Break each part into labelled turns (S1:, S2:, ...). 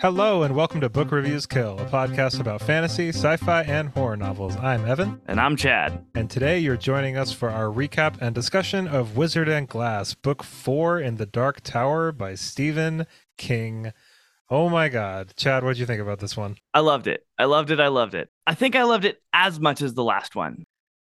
S1: Hello, and welcome to Book Reviews Kill, a podcast about fantasy, sci fi, and horror novels. I'm Evan,
S2: And I'm Chad.
S1: and today you're joining us for our recap and discussion of Wizard and Glass, Book 4 in the Dark Tower by Stephen King. Oh my god. Chad, what'd you think about this one?
S2: I loved it. I loved it. I loved it. I think I loved it as much as the last one.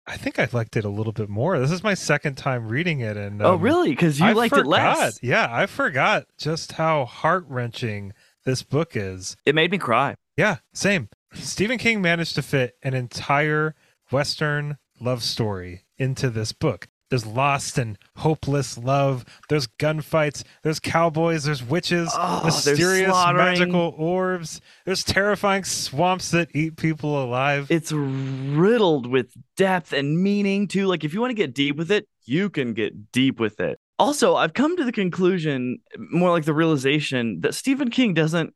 S1: I think I liked it a little bit more. This is my second time reading it, and
S2: oh,
S1: um,
S2: really? Because you
S1: I
S2: liked it
S1: forgot.
S2: less.
S1: Yeah, I forgot just how heart wrenching this book is.
S2: It made me cry.
S1: Yeah, same. Stephen King managed to fit an entire Western love story into this book. There's lost and hopeless love. There's gunfights. There's cowboys. There's witches.
S2: Oh, there's
S1: mysterious magical orbs. There's terrifying swamps that eat people alive.
S2: It's riddled with depth and meaning, too. Like, if you want to get deep with it, you can get deep with it. Also, I've come to the conclusion, more like the realization, that Stephen King doesn't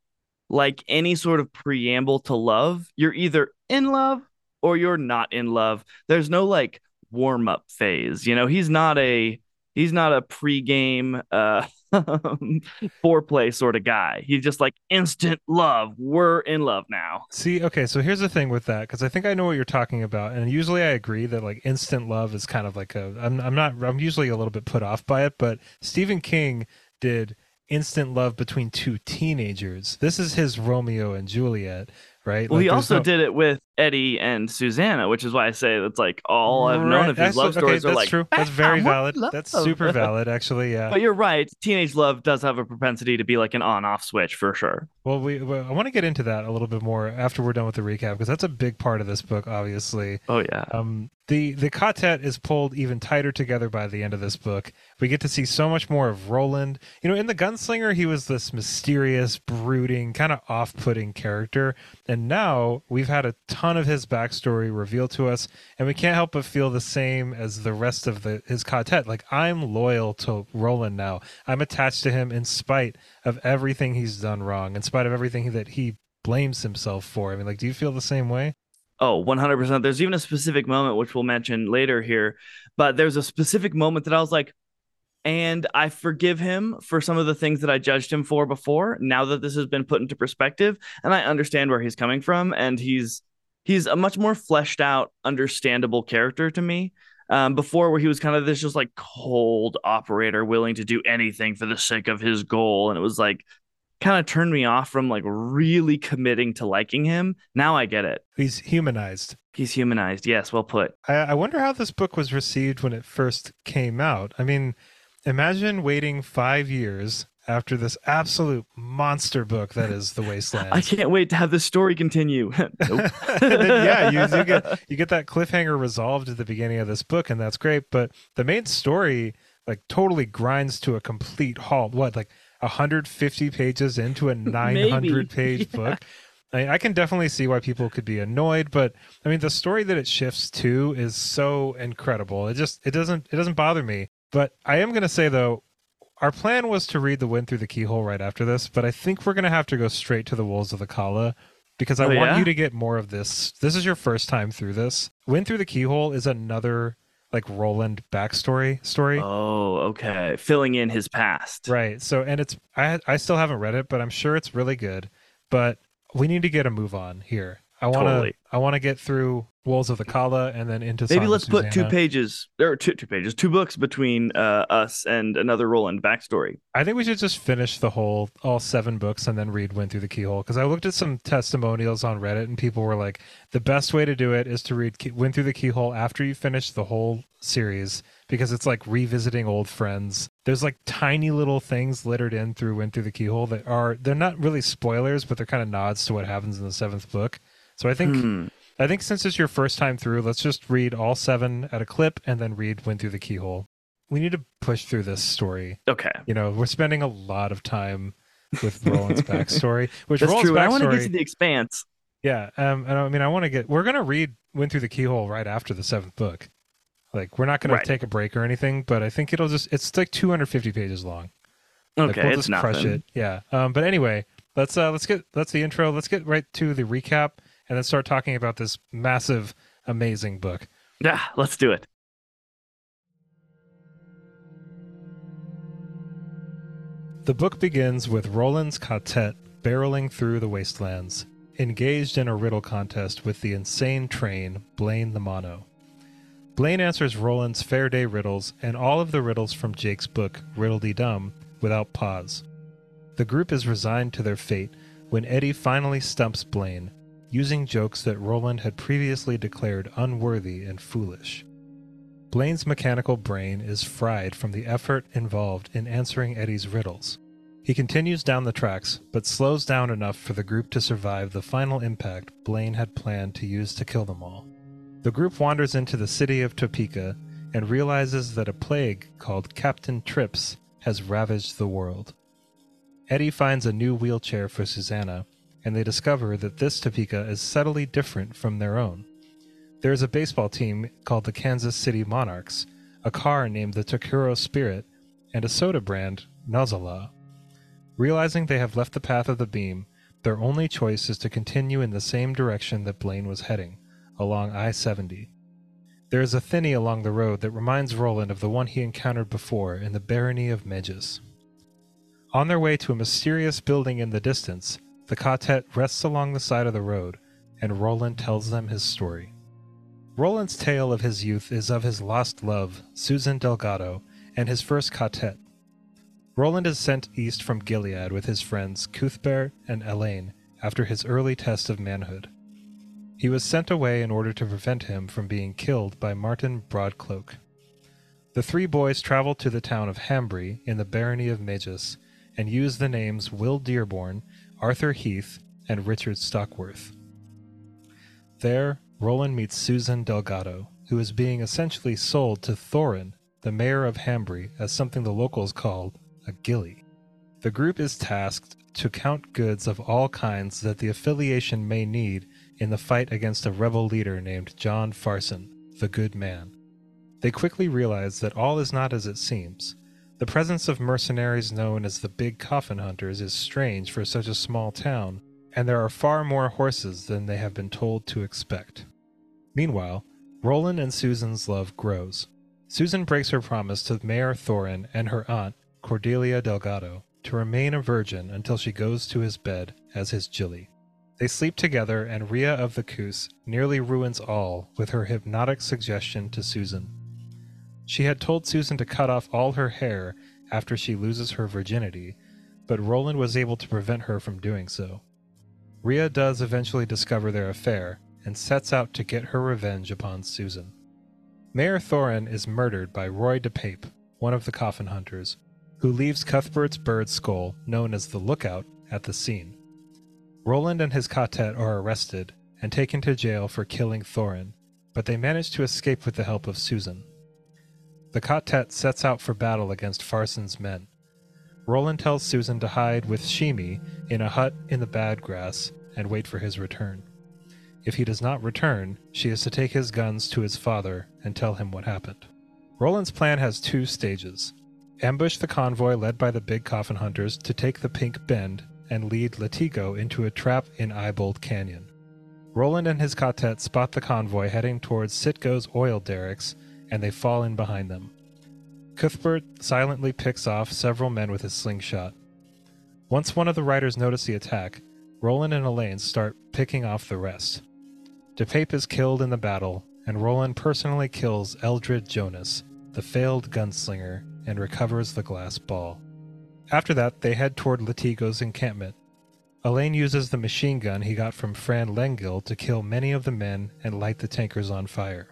S2: like any sort of preamble to love. You're either in love or you're not in love. There's no like warm up phase. You know, he's not a he's not a pregame uh foreplay sort of guy. He's just like instant love. We're in love now.
S1: See, okay, so here's the thing with that because I think I know what you're talking about, and usually I agree that like instant love is kind of like a. I'm I'm not. I'm usually a little bit put off by it, but Stephen King did instant love between two teenagers. This is his Romeo and Juliet, right?
S2: Well,
S1: Like,
S2: he also
S1: no-
S2: did it with Eddie and Susannah, which is why I say that's like all I've known of his love stories
S1: okay,
S2: are
S1: that's
S2: like
S1: true. That's very valid.
S2: love."
S1: That's super valid, actually. Yeah.
S2: But you're right. Teenage love does have a propensity to be like an on-off switch for sure.
S1: Well, we I want to get into that a little bit more after we're done with the recap because that's a big part of this book, obviously.
S2: Oh yeah.
S1: Um, the the quartet is pulled even tighter together by the end of this book. We get to see so much more of Roland. You know, in the Gunslinger, he was this mysterious, brooding, kind of off-putting character, and now we've had a ton of his backstory revealed to us, and we can't help but feel the same as the rest of the his quartet. Like I'm loyal to Roland now. I'm attached to him in spite of everything he's done wrong, in spite of everything that he blames himself for. I mean, like, do you feel the same way?
S2: Oh, 100%. There's even a specific moment, which we'll mention later here, but there's a specific moment that I was like, and I forgive him for some of the things that I judged him for before. Now that this has been put into perspective, and I understand where he's coming from, and he's he's a much more fleshed out, understandable character to me. Um, before, where he was kind of this just like cold operator, willing to do anything for the sake of his goal, and it was like kind of turned me off from like really committing to liking him. Now I get it.
S1: He's humanized.
S2: He's humanized. Yes, well put.
S1: I, I wonder how this book was received when it first came out. I mean, imagine waiting five years after this absolute monster book that is The Wasteland.
S2: I can't wait to have this story continue.
S1: then, yeah, you, you get you get that cliffhanger resolved at the beginning of this book, and that's great. But the main story like totally grinds to a complete halt. What like 150 pages into a 900 page
S2: Yeah.
S1: book. I, I can definitely see why people could be annoyed, but I mean the story that it shifts to is so incredible. It just it doesn't it doesn't bother me. But I am gonna say though, our plan was to read the wind through the keyhole right after this, but I think we're gonna have to go straight to the wolves of the Calla because I
S2: Oh,
S1: want
S2: yeah?
S1: you to get more of this. This is your first time through this. Wind through the keyhole is another like Roland backstory story.
S2: oh, okay. Filling in his past.
S1: Right. So and it's I I still haven't read it, but I'm sure it's really good. But we need to get a move on here. I want to
S2: Totally.
S1: I want to get through Wolves of the Calla and then into
S2: Maybe
S1: Song
S2: let's put two
S1: Susannah.
S2: pages or two two pages, two books between uh, us and another Roland backstory.
S1: I think we should just finish the whole all seven books and then read Wind Through the Keyhole because I looked at some testimonials on Reddit and people were like, the best way to do it is to read Key- Wind Through the Keyhole after you finish the whole series because it's like revisiting old friends. There's like tiny little things littered in through Wind Through the Keyhole that are they're not really spoilers, but they're kind of nods to what happens in the seventh book. So I think
S2: Hmm.
S1: I think since it's your first time through, let's just read all seven at a clip and then read Wind Through the Keyhole. We need to push through this story
S2: Okay.
S1: you know, we're spending a lot of time with Roland's backstory, which
S2: That's
S1: Roland's
S2: true. And I want to get to the expanse.
S1: yeah. Um, and I mean, I want to get. We're gonna read "Wind Through the Keyhole" right after the seventh book. Like, we're not gonna
S2: Right.
S1: take a break or anything, but I think it'll just. It's like 250 pages long.
S2: Okay.
S1: Like, we'll
S2: it's
S1: just crush it. Yeah. Um, but anyway, let's uh, let's get that's the intro. Let's get right to the recap and then start talking about this massive, amazing book.
S2: Yeah, let's do it.
S1: The book begins with Roland's quartet barreling through the wastelands, engaged in a riddle contest with the insane train, Blaine the Mono. Blaine answers Roland's Fair Day riddles and all of the riddles from Jake's book, Riddle Dum, without pause. The group is resigned to their fate when Eddie finally stumps Blaine, using jokes that Roland had previously declared unworthy and foolish. Blaine's mechanical brain is fried from the effort involved in answering Eddie's riddles. He continues down the tracks, but slows down enough for the group to survive the final impact Blaine had planned to use to kill them all. The group wanders into the city of Topeka and realizes that a plague called Captain Trips has ravaged the world. Eddie finds a new wheelchair for Susannah, and they discover that this Topeka is subtly different from their own. There is a baseball team called the Kansas City Monarchs, a car named the Takuro Spirit, and a soda brand, Nozz-A-La. Realizing they have left the path of the beam, their only choice is to continue in the same direction that Blaine was heading, along I 70. There is a thinny along the road that reminds Roland of the one he encountered before in the barony of Mejis. On their way to a mysterious building in the distance, the quartet rests along the side of the road, and Roland tells them his story. Roland's tale of his youth is of his lost love, Susan Delgado, and his first quartet. Roland is sent east from Gilead with his friends Cuthbert and Alain after his early test of manhood. He was sent away in order to prevent him from being killed by Marten Broadcloak. The three boys travel to the town of Hambry in the barony of Mejis and use the names Will Dearborn, Arthur Heath, and Richard Stockworth. There, Roland meets Susan Delgado, who is being essentially sold to Thorin, the mayor of Hambry, as something the locals called a gilly. The group is tasked to count goods of all kinds that the affiliation may need in the fight against a rebel leader named John Farson, the Good Man. They quickly realize that all is not as it seems. The presence of mercenaries known as the Big Coffin Hunters is strange for such a small town, and there are far more horses than they have been told to expect. Meanwhile, Roland and Susan's love grows. Susan breaks her promise to Mayor Thorin and her aunt, Cordelia Delgado, to remain a virgin until she goes to his bed as his gilly. They sleep together, and Rhea of the Coos nearly ruins all with her hypnotic suggestion to Susan. She had told Susan to cut off all her hair after she loses her virginity, but Roland was able to prevent her from doing so. Rhea does eventually discover their affair and sets out to get her revenge upon Susan. Mayor Thorin is murdered by Roy DePape, one of the coffin hunters, who leaves Cuthbert's bird skull, known as the Lookout, at the scene. Roland and his quartet are arrested and taken to jail for killing Thorin, but they manage to escape with the help of Susan. The quartet sets out for battle against Farson's men. Roland tells Susan to hide with Sheemie in a hut in the bad grass and wait for his return. If he does not return, she is to take his guns to his father and tell him what happened. Roland's plan has two stages ambush the convoy led by the big coffin hunters to take the Pink Bend and lead Latigo into a trap in Eyebolt Canyon. Roland and his quartet spot the convoy heading towards Citgo's oil derricks, and they fall in behind them. Cuthbert silently picks off several men with his slingshot. Once one of the riders notice the attack, Roland and Alain start picking off the rest. DePape is killed in the battle, and Roland personally kills Eldred Jonas, the failed gunslinger, and recovers the glass ball. After that, they head toward Latigo's encampment. Alain uses the machine gun he got from Fran Lengyel to kill many of the men and light the tankers on fire.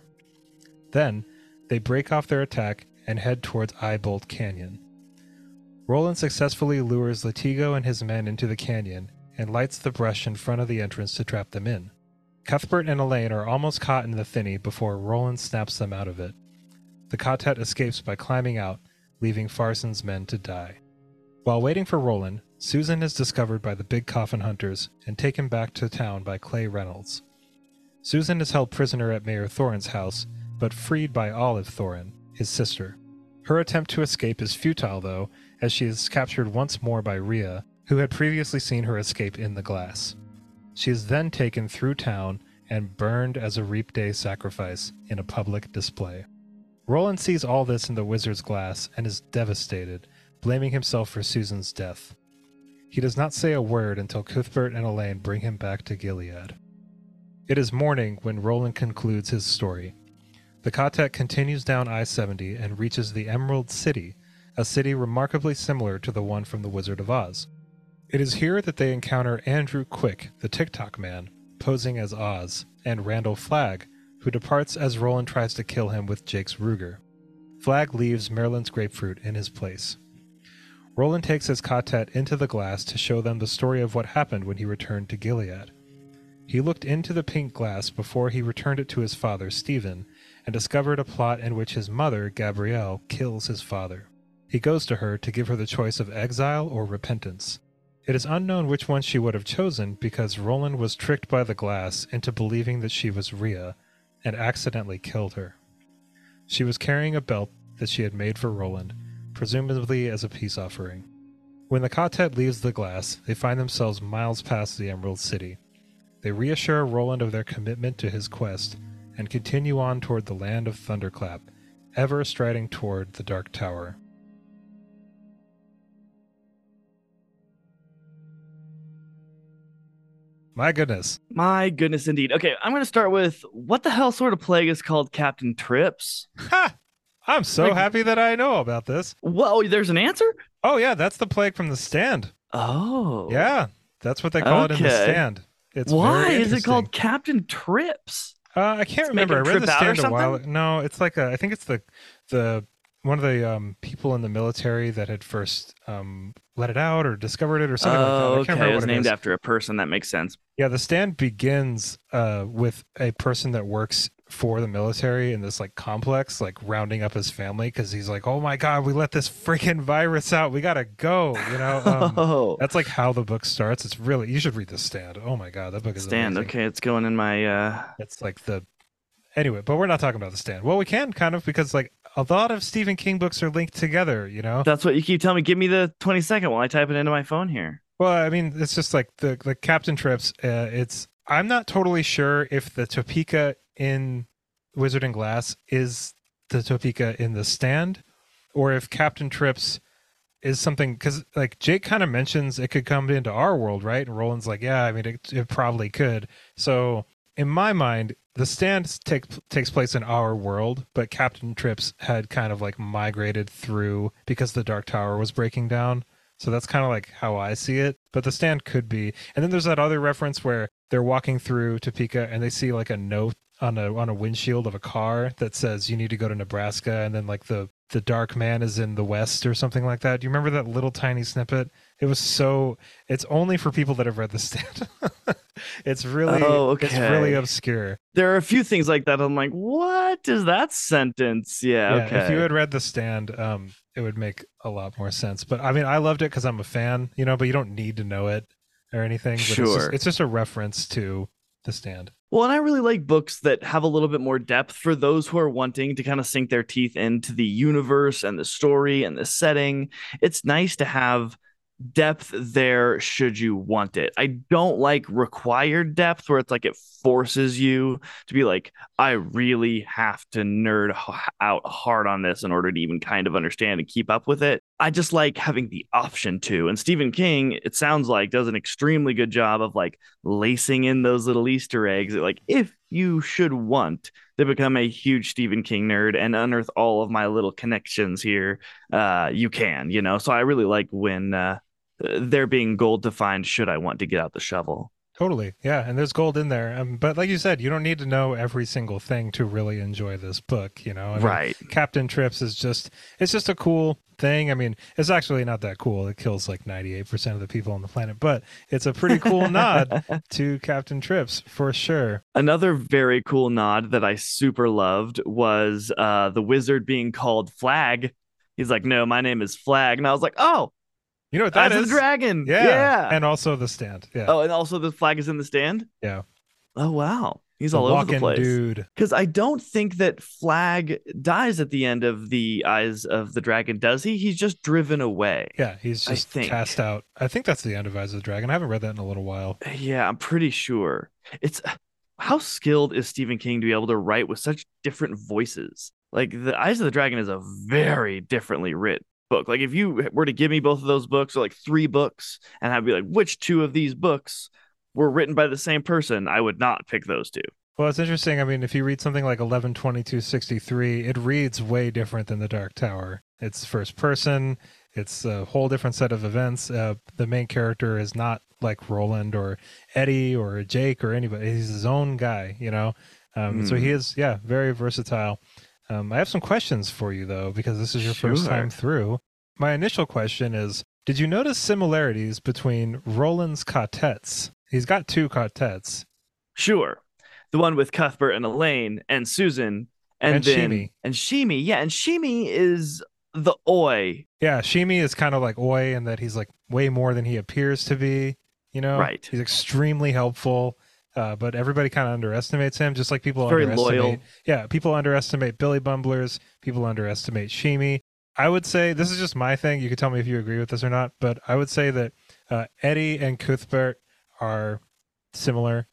S1: Then, they break off their attack and head towards Eyebolt Canyon. Roland successfully lures Latigo and his men into the canyon and lights the brush in front of the entrance to trap them in. Cuthbert and Alain are almost caught in the thinny before Roland snaps them out of it. The quartet escapes by climbing out, leaving Farson's men to die. While waiting for Roland, Susan is discovered by the big coffin hunters and taken back to town by Clay Reynolds. Susan is held prisoner at Mayor Thorin's house, but freed by Olive Thorin, his sister. Her attempt to escape is futile, though, as she is captured once more by Rhea, who had previously seen her escape in the glass. She is then taken through town and burned as a Reap Day sacrifice in a public display. Roland sees all this in the wizard's glass and is devastated, blaming himself for Susan's death. He does not say a word until Cuthbert and Alain bring him back to Gilead. It is morning when Roland concludes his story. The ka-tet continues down I 70 and reaches the Emerald City, a city remarkably similar to the one from The Wizard of Oz. It is here that they encounter Andrew Quick, the Tick-Tock man, posing as Oz, and Randall Flagg, who departs as Roland tries to kill him with Jake's Ruger. Flagg leaves Maerlyn's grapefruit in his place. Roland takes his ka-tet into the glass to show them the story of what happened when he returned to Gilead. He looked into the pink glass before he returned it to his father, Steven, and discovered a plot in which his mother, Gabrielle, kills his father. He goes to her to give her the choice of exile or repentance. It is unknown which one she would have chosen because Roland was tricked by the glass into believing that she was Rhea and accidentally killed her. She was carrying a belt that she had made for Roland, presumably as a peace offering. When the ka-tet leaves the glass, they find themselves miles past the Emerald City. They reassure Roland of their commitment to his quest and continue on toward the land of Thunderclap, ever striding toward the Dark Tower. My goodness.
S2: My goodness, indeed. Okay, I'm going to start with what the hell sort of plague is called Captain Trips?
S1: Ha! I'm so
S2: Like-
S1: happy that I know about this.
S2: Whoa, there's an answer?
S1: Oh, yeah, that's the plague from the stand.
S2: Oh.
S1: Yeah, that's what they call it in the stand. It's
S2: Why is it called Captain Trips?
S1: Uh, I can't
S2: Let's
S1: remember. I read the
S2: trip out or
S1: stand a while. No, it's like a. I think it's the the one of the um, people in the military that had first um, let it out or discovered it or something
S2: oh,
S1: like that. I can't
S2: okay.
S1: remember
S2: It was
S1: what it
S2: named after a person. That makes sense.
S1: Yeah, the stand begins uh, with a person that works for the military in this like complex, like rounding up his family because he's like, "Oh my god, we let this freaking virus out. We gotta go." You know, um,
S2: oh,
S1: that's like how the book starts. It's really you should read the stand. Oh my god, that book is
S2: stand.
S1: amazing.
S2: Okay, it's going in my. uh
S1: It's like the anyway, but we're not talking about the stand. Well, we can kind of because like a lot of Stephen King books are linked together. You know.
S2: That's what you keep telling me. Give me the 20 second while I type it into my phone here.
S1: Well, I mean, it's just like the the Captain Trips. Uh, it's I'm not totally sure if the Topeka in Wizard and Glass is the Topeka in the stand, or if Captain Trips is something because like Jake kind of mentions it could come into our world, right? And Roland's like, yeah, I mean, it, it probably could. So in my mind, the stand take, takes place in our world, but Captain Trips had kind of like migrated through because the Dark Tower was breaking down. So that's kind of like how I see it. But the stand could be. And then there's that other reference where they're walking through Topeka and they see like a note on a on a windshield of a car that says you need to go to Nebraska and then like the the dark man is in the west or something like that. Do you remember that little tiny snippet? It was so it's only for people that have read the stand. it's really
S2: Oh,
S1: it's really obscure.
S2: There are a few things like that. I'm like, what is that sentence? Yeah.
S1: Yeah,
S2: okay.
S1: if you had read the stand, um, it would make a lot more sense. But I mean, I loved it because I'm a fan, you know. But you don't need to know it or anything. But it's just,
S2: Sure.
S1: it's just a reference to the stand.
S2: Well, and I really like books that have a little bit more depth for those who are wanting to kind of sink their teeth into the universe and the story and the setting. It's nice to have depth there should you want it. I don't like required depth where it's like it forces you to be like, I really have to nerd out hard on this in order to even kind of understand and keep up with it. I just like having the option to. And Stephen King, it sounds like, does an extremely good job of like lacing in those little Easter eggs. Like, if you should want to become a huge Stephen King nerd and unearth all of my little connections here, uh, you can, you know. So I really like when uh, they're being gold to find should I want to get out the shovel.
S1: Totally, yeah. And there's gold in there. Um, but like you said, you don't need to know every single thing to really enjoy this book. You know, I mean,
S2: right.
S1: Captain Trips is just it's just a cool thing. I mean, it's actually not that cool. It kills like 98% of the people on the planet, but it's a pretty cool nod to Captain Trips for sure.
S2: Another very cool nod that I super loved was uh, the wizard being called Flagg. He's like, no, my name is Flagg. And I was like, oh,
S1: You know what that
S2: that's
S1: is?
S2: the dragon.
S1: Yeah.
S2: Yeah.
S1: And also the stand. Yeah.
S2: oh, and also the Flagg is in the stand?
S1: Yeah.
S2: Oh, wow. He's
S1: the
S2: all over the place.
S1: dude.
S2: Because I don't think that Flagg dies at the end of the Eyes of the Dragon, does he? He's just driven away.
S1: Yeah, he's just cast out. I think that's the end of Eyes of the Dragon. I haven't read that in a little while.
S2: Yeah, I'm pretty sure. It's how skilled is Stephen King to be able to write with such different voices? Like the Eyes of the Dragon is a very differently writ book. Like if you were to give me both of those books or like three books and I'd be like, which two of these books were written by the same person, I would not pick those two.
S1: Well, it's interesting. I mean, if you read something like 112263, it reads way different than The Dark Tower. It's first person, it's a whole different set of events. Uh, the main character is not like Roland or Eddie or Jake or anybody. He's his own guy, you know? Um, mm. So he hmm. is, yeah, very versatile. Um, I have some questions for you, though, because this is your sure. first time through. My initial question is Did you notice similarities between Roland's quartets? He's got two quartets.
S2: Sure the one with Cuthbert and Alain and Susan and, and then Sheemie. and Sheemie, Yeah, and Sheemie is the Oy.
S1: Yeah, Sheemie is kind of like Oy in that he's like way more than he appears to be. You know,
S2: right?
S1: He's extremely helpful, uh, but everybody kind of underestimates him, just like people very underestimate. Loyal. Yeah, people underestimate Billy Bumblers. People underestimate Sheemie. I would say this is just my thing. You can tell me if you agree with this or not, but I would say that uh, Eddie and Cuthbert are similar.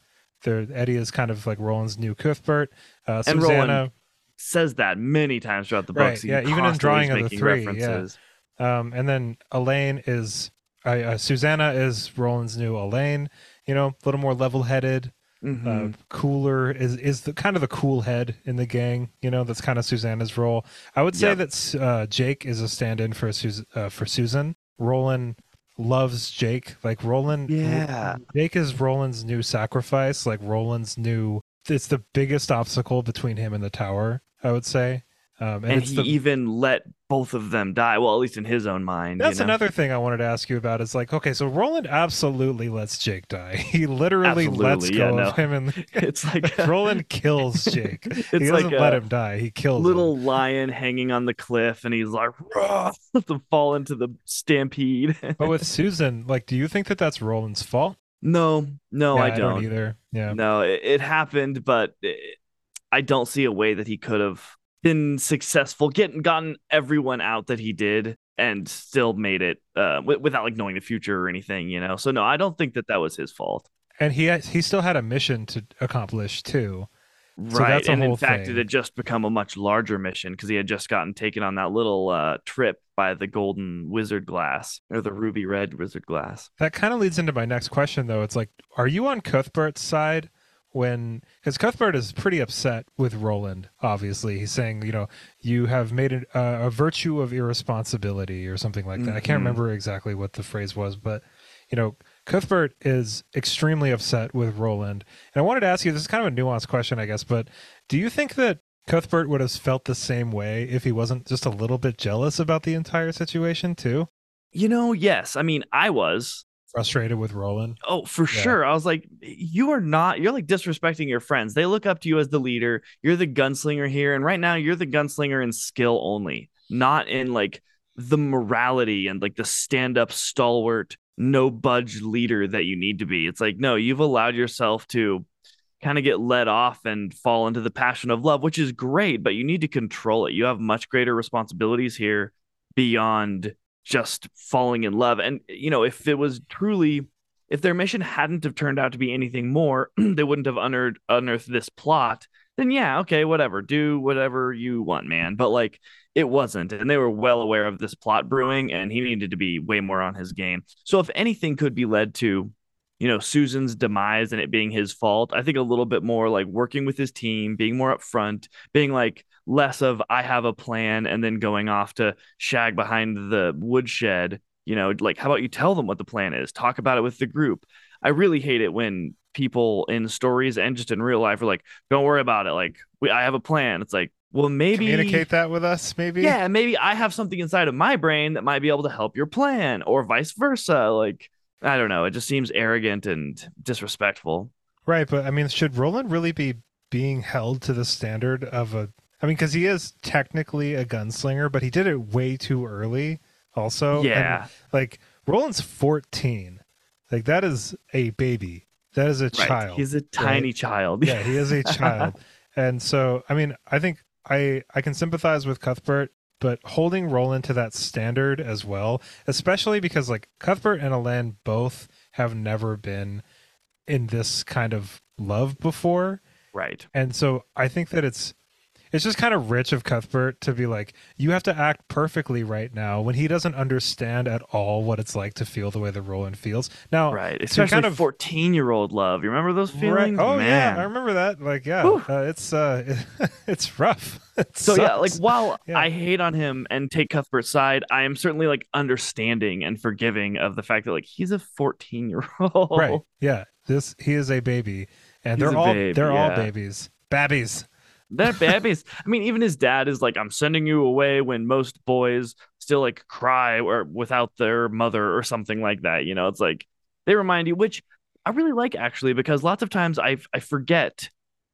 S1: They're, Eddie is kind of like Roland's new Cuthbert. Uh, and Susannah Roland
S2: says that many times throughout the books.
S1: Right, yeah, even in drawing of the three. References. Yeah. Um, and then Alain is uh, uh, Susannah is Roland's new Elaine. You know, a little more level-headed, mm-hmm. uh, cooler. Is is the kind of the cool head in the gang. You know, that's kind of Susannah's role. I would say yep. that uh, Jake is a stand-in for Sus- uh, for Susan. Roland loves Jake. Like Roland,
S2: yeah.
S1: Jake is Roland's new sacrifice. Like Roland's new. It's the biggest obstacle between him and the tower. I would say.
S2: Um, and, and he the, even let both of them die. Well, at least in his own mind.
S1: That's
S2: you know?
S1: another thing I wanted to ask you about. Is like, okay, so Roland absolutely lets Jake die. He literally absolutely, lets go yeah, of him, and it's like Roland kills Jake. It's he doesn't like let him die. He kills
S2: little
S1: him.
S2: lion hanging on the cliff, and he's like, to fall into the stampede.
S1: but with Susan, like, do you think that that's Roland's fault?
S2: No, no,
S1: yeah,
S2: I, don't. I,
S1: don't. either. Yeah,
S2: no, it, it happened, but it, I don't see a way that he could have been successful, getting gotten everyone out that he did, and still made it uh, w- without like knowing the future or anything, you know. So no, I don't think that that was his fault.
S1: And he had, he still had a mission to accomplish too.
S2: So right, and in fact, thing. it had just become a much larger mission because he had just gotten taken on that little uh, trip by the golden wizard glass or the ruby red wizard glass.
S1: That kind of leads into my next question, though. It's like, are you on Cuthbert's side when because Cuthbert is pretty upset with Roland. Obviously, he's saying, you know, you have made it uh, a virtue of irresponsibility or something like that. Mm-hmm. I can't mm-hmm. remember exactly what the phrase was, but you know, Cuthbert is extremely upset with Roland. And I wanted to ask you this is kind of a nuanced question, I guess, but do you think that Cuthbert would have felt the same way if he wasn't just a little bit jealous about the entire situation too?
S2: You know, yes. I mean, I was
S1: frustrated with Roland.
S2: Oh, for yeah. sure. I was like, you are not, you're like disrespecting your friends. They look up to you as the leader. You're the gunslinger here. And right now, you're the gunslinger in skill only, not in like the morality and like the stand up stalwart, no budge leader that you need to be. It's like, no, you've allowed yourself to kind of get let off and fall into the passion of love, which is great, but you need to control it. You have much greater responsibilities here beyond just falling in love. And you know, if it was truly if their mission hadn't have turned out to be anything more, they wouldn't have unearthed, unearthed this plot. Then yeah, okay, whatever. Do whatever you want, man. But like it wasn't, and they were well aware of this plot brewing, and he needed to be way more on his game. So if anything could be led to you know Susan's demise and it being his fault. I think a little bit more like working with his team, being more upfront, being like less of I have a plan and then going off to shag behind the woodshed. You know, like how about you tell them what the plan is? Talk about it with the group. I really hate it when people in stories and just in real life are like, "Don't worry about it. Like, we, I have a plan." It's like, well, maybe
S1: communicate that with us. Maybe,
S2: yeah, maybe I have something inside of my brain that might be able to help your plan, or vice versa. Like, I don't know. It just seems arrogant and disrespectful.
S1: Right, but I mean, should Roland really be being held to the standard of a? I mean, because he is technically a gunslinger, but he did it way too early. Also,
S2: yeah.
S1: And, like Roland's fourteen. Like that is a baby. That is a right. child.
S2: He's a tiny right? child.
S1: yeah, he is a child. and so, I mean, I think I I can sympathize with Cuthbert but holding Roland to that standard as well, especially because like Cuthbert and Alain both have never been in this kind of love before.
S2: Right.
S1: And so I think that it's it's just kind of rich of Cuthbert to be like, you have to act perfectly right now when he doesn't understand at all what it's like to feel the way that Roland feels. Now,
S2: right, especially kind of fourteen year old love. You remember those feelings?
S1: Right. Oh
S2: Man.
S1: yeah, I remember that. Like yeah, uh, it's uh, it's rough. It
S2: so
S1: sucks.
S2: yeah, like while
S1: Yeah.
S2: I hate on him and take Cuthbert's side, I am certainly like understanding and forgiving of the fact that like he's a fourteen year old.
S1: right. Yeah, this he is a baby, and
S2: He's
S1: they're all
S2: baby,
S1: they're all babies, babbies.
S2: They're babies. I mean, even his dad is like, I'm sending you away when most boys still like cry or without their mother or something like that. You know, it's like they remind you, which I really like actually, because lots of times I I forget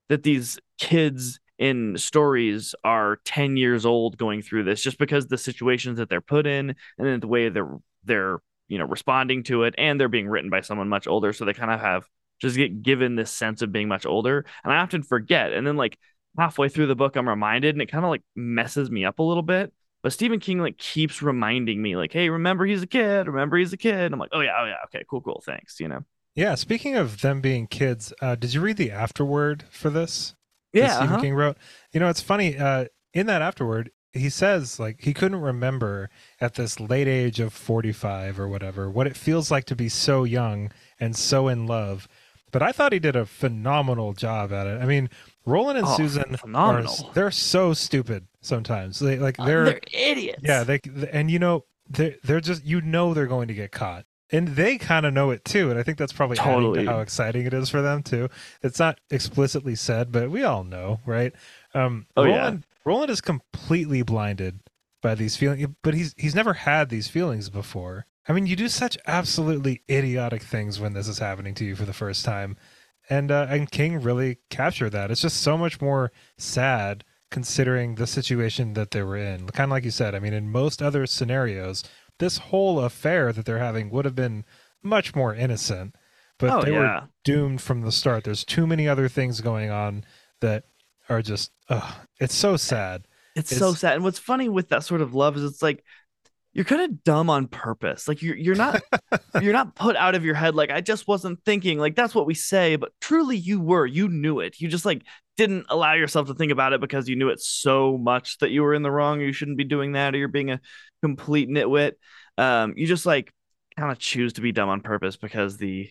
S2: that these kids in stories are 10 years old going through this just because the situations that they're put in and then the way they're they're you know responding to it and they're being written by someone much older so they kind of have just get given this sense of being much older and i often forget and then like halfway through the book i'm reminded and it kind of like messes me up a little bit but stephen king like keeps reminding me like hey remember he's a kid remember he's a kid i'm like oh yeah oh yeah okay cool cool thanks you know
S1: Yeah. Speaking of them being kids, uh, did you read the afterword for this?
S2: yeah
S1: Stephen
S2: uh-huh.
S1: King wrote. You know, it's funny. Uh, in that afterward, he says like he couldn't remember at this late age of forty-five or whatever what it feels like to be so young and so in love. But I thought he did a phenomenal job at it. I mean, Roland and
S2: Oh,
S1: Susan
S2: phenomenal.
S1: are they're so stupid sometimes. They like
S2: Uh,
S1: they're,
S2: they're idiots
S1: yeah, they and you know they they're just you know they're going to get caught. And they kind of know it too, and I think that's probably
S2: Totally.
S1: to how exciting it is for them too. It's not explicitly said, but we all know, right? Um,
S2: Oh, yeah.
S1: Roland, Roland is completely blinded by these feelings, but he's he's never had these feelings before. I mean, you do such absolutely idiotic things when this is happening to you for the first time, and uh, and King really captured that. It's just so much more sad considering the situation that they were in. Kind of like you said. I mean, in most other scenarios, this whole affair that they're having would have been much more innocent, but
S2: oh
S1: they
S2: yeah
S1: were doomed from the start. There's too many other things going on that are just, ugh, it's so sad.
S2: It's,
S1: It's-
S2: so sad. And what's funny with that sort of love is it's like you're kind of dumb on purpose. Like you're you're not you're not put out of your head like I just wasn't thinking. Like that's what we say, but truly you were. You knew it. You just like didn't allow yourself to think about it because you knew it so much that you were in the wrong. You shouldn't be doing that or you're being a complete nitwit. Um you just like kind of choose to be dumb on purpose because the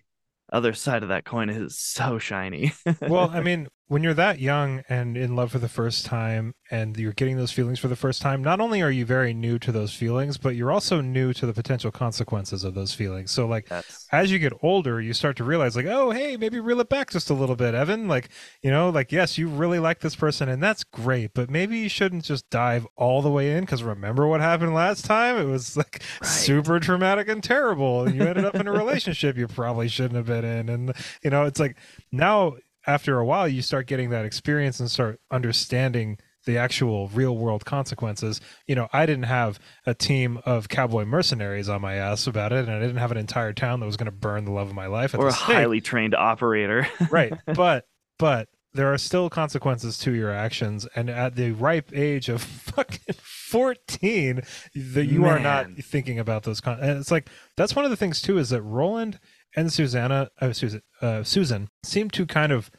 S2: other side of that coin is so shiny.
S1: well, I mean, when you're that young and in love for the first time and you're getting those feelings for the first time, not only are you very new to those feelings, but you're also new to the potential consequences of those feelings. So, like,
S2: That's
S1: as you get older, you start to realize, like, oh, hey, maybe reel it back just a little bit, Evan. Like, you know, like, yes, you really like this person and that's great, but maybe you shouldn't just dive all the way in because remember what happened last time? It was like
S2: Right.
S1: super traumatic and terrible. And you ended up in a relationship you probably shouldn't have been in. And, you know, it's like now, after a while, you start getting that experience and start understanding the actual real world consequences. You know, I didn't have a team of cowboy mercenaries on my ass about it, and I didn't have an entire town that was going to burn the love of my life at
S2: or a
S1: the stake.
S2: highly trained operator.
S1: right. But but there are still consequences to your actions, and at the ripe age of fucking fourteen, that you are not thinking about those. Con- and it's like that's one of the things too is that Roland and Susannah, uh, Susan, uh, Susan seem to kind of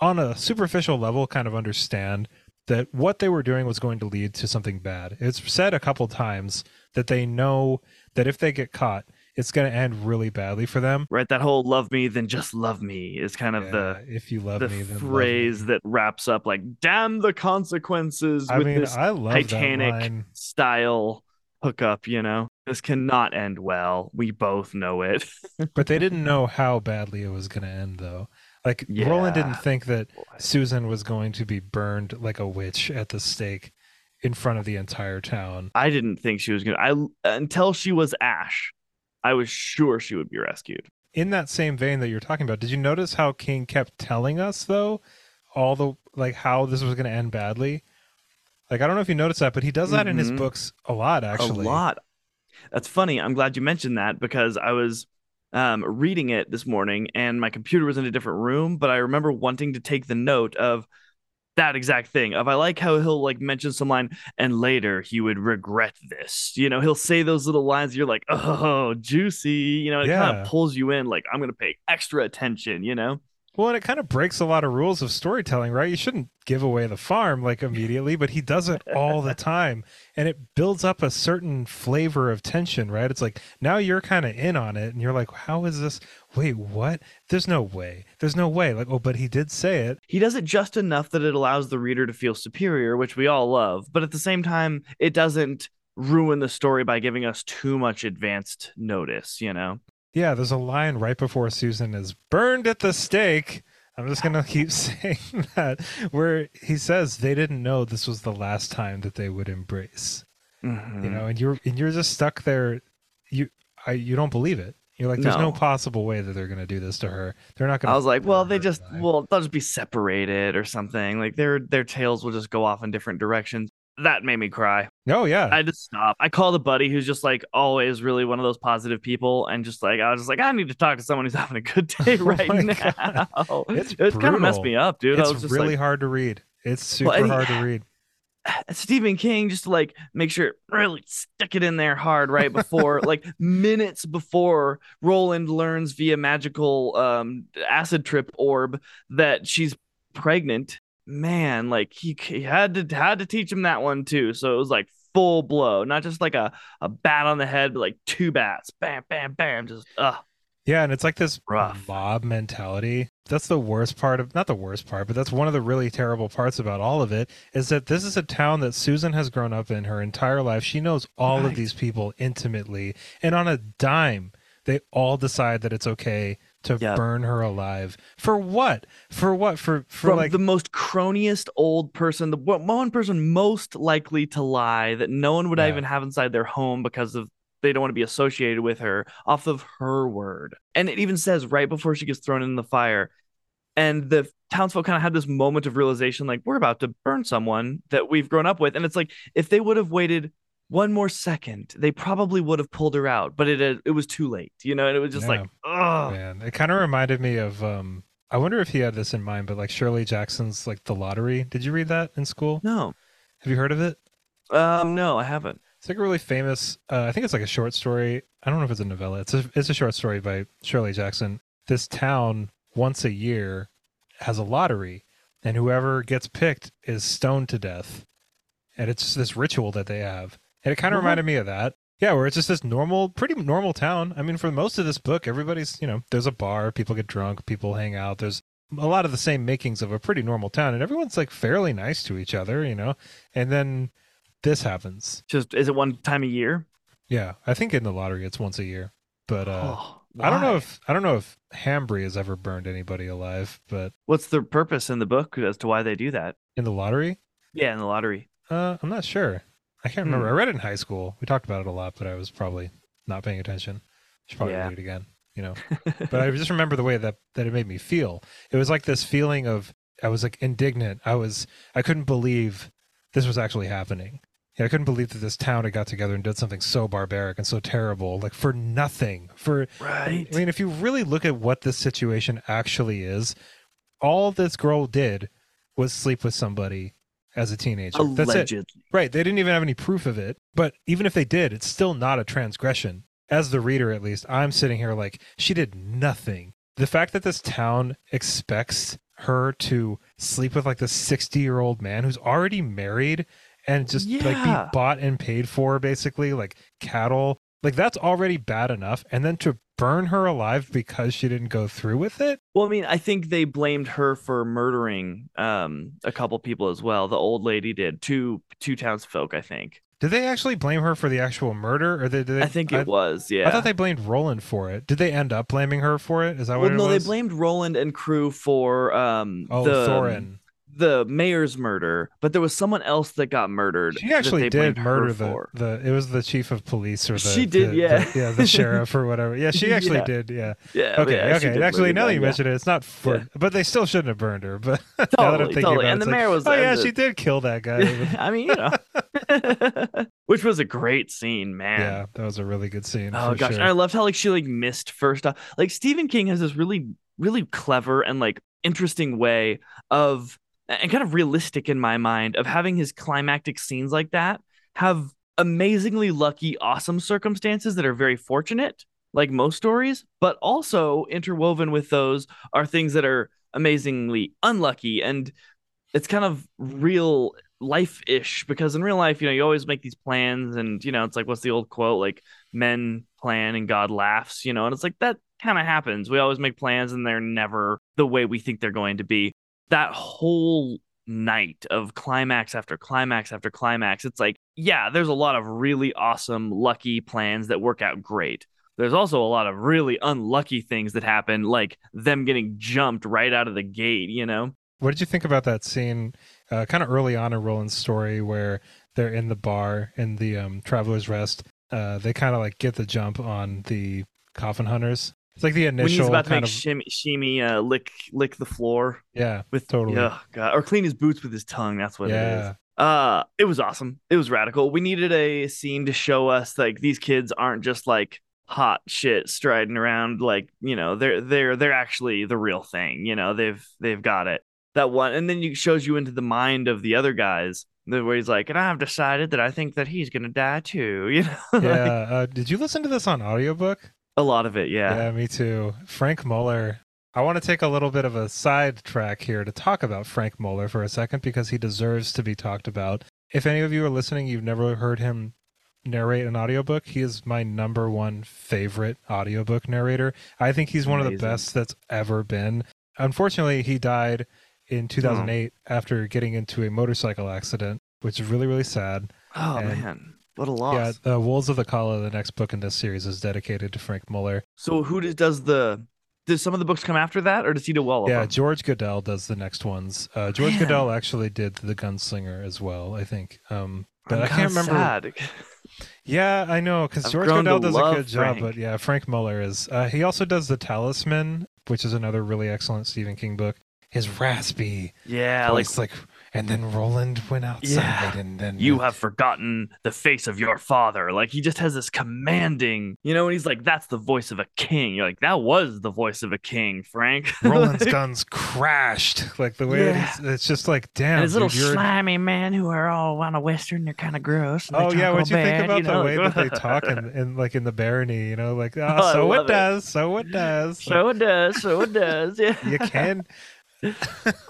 S1: on a superficial level kind of understand that what they were doing was going to lead to something bad. It's said a couple times that they know that if they get caught, it's going to end really badly for them.
S2: right that whole love me then just love me is kind of the
S1: if you love
S2: the
S1: me, then love me.
S2: phrase that wraps up like damn the consequences
S1: I
S2: with
S1: mean,
S2: this
S1: I love
S2: Titanic style hookup you know this cannot end well we both know it
S1: But they didn't know how badly it was going to end, though. Like Roland didn't think that Susan was going to be burned like a witch at the stake in front of the entire town.
S2: i didn't think she was gonna i until she was ash i was sure she would be rescued
S1: In that same vein that you're talking about, did you notice how King kept telling us though, all the like how this was going to end badly? Like I don't know if you noticed that, but he does that in his
S2: Mhm.
S1: books a lot. Actually,
S2: a lot that's funny. I'm glad you mentioned that because i was um, reading it this morning and my computer was in a different room but i remember wanting to take the note of that exact thing of i like how he'll like mention some line and later he would regret this. You know he'll say those little lines you're like oh juicy. You know it kind of pulls you in like i'm gonna pay extra attention you know
S1: Well, and it kind of breaks a lot of rules of storytelling, right? You shouldn't give away the farm like immediately, but he does it all the time. And it builds up a certain flavor of tension, right? It's like now you're kind of in on it and you're like, how is this? Wait, what? There's no way. There's no way. Like, oh, but he did say it.
S2: He does it just enough that it allows the reader to feel superior, which we all love. But at the same time, it doesn't ruin the story by giving us too much advanced notice, you know?
S1: Yeah, there's a line right before Susan is burned at the stake. I'm just gonna keep saying that where he says they didn't know this was the last time that they would embrace.
S2: Mhm.
S1: You know, and you're and you're just stuck there. You I you don't believe it. You're like, there's no,
S2: No.
S1: possible way that they're gonna do this to her. They're not gonna.
S2: I was like, well, they just well, they'll just be separated or something. Like their their tails will just go off in different directions. That made me cry.
S1: Oh yeah,
S2: I just stop. I called a buddy who's just like always really one of those positive people, and just like I was just like, I need to talk to someone who's having a good day
S1: Oh
S2: right
S1: my
S2: now.
S1: God. It's
S2: it kind of messed me up, dude.
S1: It's really
S2: like,
S1: hard to read. It's super
S2: Well,
S1: hard to read.
S2: Stephen King just to like make sure it really stick it in there hard right before like minutes before Roland learns via magical um acid trip orb that she's pregnant. Man, like he, he had to had to teach him that one too. So it was like full blow, not just like a a bat on the head, but like two bats, bam, bam, bam, just uh
S1: Yeah, and it's like this
S2: Rough.
S1: mob mentality. That's the worst part of not the worst part, but that's one of the really terrible parts about all of it is that this is a town that Susan has grown up in her entire life. She knows all of these people intimately, and on a dime, they all decide that it's okay to
S2: Yep.
S1: burn her alive. For what? For what? For for
S2: from
S1: like
S2: the most croniest old person, the one person most likely to lie that no one would
S1: Yeah.
S2: even have inside their home because of they don't want to be associated with her off of her word. And it even says right before she gets thrown in the fire. And the townsfolk kind of had this moment of realization like, we're about to burn someone that we've grown up with. And it's like, if they would have waited one more second, they probably would have pulled her out, but it it was too late, you know. And it was just like, oh,
S1: man, it kind of reminded me of um I wonder if he had this in mind, but like Shirley Jackson's like The Lottery. Did you read that in school?
S2: no,
S1: Have you heard of it?
S2: um, no, I haven't.
S1: It's like a really famous. Uh, I think it's like a short story. I don't know if it's a novella. It's a it's a short story by Shirley Jackson. This town once a year has a lottery, and whoever gets picked is stoned to death. And it's this ritual that they have, and it kind of
S2: What?
S1: reminded me of that. Yeah, where it's just this normal, pretty normal town. I mean, for most of this book, everybody's you know, there's a bar, people get drunk, people hang out. There's a lot of the same makings of a pretty normal town, and everyone's like fairly nice to each other, you know. And then this happens.
S2: Just is it one time a year?
S1: Yeah, I think in the lottery it's once a year. But uh
S2: Oh,
S1: I don't know if I don't know if Hambry has ever burned anybody alive, but
S2: what's the purpose in the book as to why they do that.
S1: in the lottery,
S2: Yeah, in the lottery.
S1: uh I'm not sure. I can't remember.
S2: Hmm.
S1: I read it in high school. We talked about it a lot, but I was probably not paying attention. Should probably
S2: Yeah.
S1: read it again, you know. but I just remember the way that that it made me feel. It was like this feeling of I was like indignant. I was I couldn't believe this was actually happening. Yeah, I couldn't believe that this town had got together and did something so barbaric and so terrible, like for nothing. For
S2: right.
S1: I mean, if you really look at what this situation actually is, all this girl did was sleep with somebody as a teenager. That's it. Right. They didn't even have any proof of it. But even if they did, it's still not a transgression. As the reader, at least, I'm sitting here like, she did nothing. The fact that this town expects her to sleep with like the 60 year old man who's already married and just like be bought and paid for, basically, like cattle, like that's already bad enough. And then to burn her alive because she didn't go through with it.
S2: Well, I mean, I think they blamed her for murdering um a couple people as well. The old lady did two two townsfolk, I think.
S1: Did they actually blame her for the actual murder, or did they?
S2: I think it was. Yeah.
S1: I thought they blamed Roland for it. Did they end up blaming her for it? Is that
S2: well,
S1: what it
S2: no,
S1: was?
S2: they blamed Roland and crew for um
S1: Oh,
S2: the
S1: Thorin.
S2: The mayor's murder, but there was someone else that got murdered.
S1: She
S2: that
S1: actually
S2: they
S1: did murder the,
S2: for.
S1: the. It was the chief of police or the.
S2: She did,
S1: the-
S2: yeah.
S1: the- yeah, the sheriff or whatever. Yeah, she actually
S2: Yeah.
S1: did. Yeah.
S2: Yeah.
S1: Okay.
S2: yeah,
S1: okay. Actually, now that you mention it, it's not for. But they still shouldn't have burned her. But now that I'm
S2: Totally, totally.
S1: it,
S2: And the
S1: like,
S2: mayor was-
S1: Oh yeah,
S2: the-
S1: she did kill that guy.
S2: I mean, you know, which was a great scene, man.
S1: yeah, that was a really good scene.
S2: Oh gosh,
S1: sure.
S2: I loved how like she like missed first off. Like Stephen King has this really, really clever and like interesting way of and kind of realistic in my mind of having his climactic scenes like that have amazingly lucky, awesome circumstances that are very fortunate, like most stories, but also interwoven with those are things that are amazingly unlucky and it's kind of real life-ish because in real life, you know, you always make these plans and you know, it's like what's the old quote like men plan and God laughs, you know, and it's like that kind of happens. We always make plans and they're never the way we think they're going to be. That whole night of climax after climax after climax, it's like, yeah, there's a lot of really awesome, lucky plans that work out great. There's also a lot of really unlucky things that happen, like them getting jumped right out of the gate, you know?
S1: What did you think about that scene, uh, kind of early on in Roland's story, where they're in the bar in the um, Traveler's Rest? Uh, they kind of like get the jump on the coffin hunters. It's like the initial
S2: when he's about to make
S1: of
S2: Sheemie, Sheemie uh, lick lick the floor
S1: yeah,
S2: with
S1: totally.
S2: yeah, God, or clean his boots with his tongue. That's what it is.
S1: yeah,
S2: Uh, it was awesome. It was radical. We needed a scene to show us like these kids aren't just like hot shit striding around like you know they're they're they're actually the real thing. You know they've they've got it. That one, and then it shows you into the mind of the other guys. Where he's like, and I've decided that I think that he's gonna die too. You know, Like,
S1: yeah. Uh, did you listen to this on audiobook?
S2: A lot of it. Yeah.
S1: Yeah, me too. Frank Muller. I want to take a little bit of a sidetrack here to talk about Frank Muller for a second because he deserves to be talked about. If any of you are listening, you've never heard him narrate an audiobook, he is my number one favorite audiobook narrator. I think he's one of the best that's ever been. Unfortunately, he died in 2008 after getting into a motorcycle accident, which is really, really sad.
S2: Oh
S1: And-
S2: man, what a loss.
S1: Yeah, the Wolves of the Calla, the next book in this series, is dedicated to Frank Muller.
S2: So who does, does the does some of the books come after that, or does he do all of
S1: Yeah,
S2: them?
S1: George Guidall does the next ones. Uh, George
S2: Man.
S1: Guidall actually did the Gunslinger as well, I think. Um, but
S2: I'm
S1: I can't remember.
S2: sad.
S1: Yeah, I know because George
S2: Guidall
S1: does a
S2: love
S1: good job, but yeah, Frank Muller is. Uh, he also does the Talisman, which is another really excellent Stephen King book. His raspy
S2: Yeah, like
S1: like, and then Roland went outside,
S2: Yeah.
S1: and then
S2: you have forgotten the face of your father. Like he just has this commanding, you know, and he's like, that's the voice of a king. You're like, that was the voice of a king, Frank.
S1: Roland's guns crashed, like the way that
S2: Yeah.
S1: he's, it's just like damn.
S2: and his little
S1: dude,
S2: slimy men who are all on a western, they're kind of gross. and
S1: Oh yeah, what you think about
S2: you know,
S1: the way that they talk in, in like in the barony? You know, like oh,
S2: Oh,
S1: so it
S2: it.
S1: does, so it does.
S2: So it does, so it does. Yeah.
S1: you can.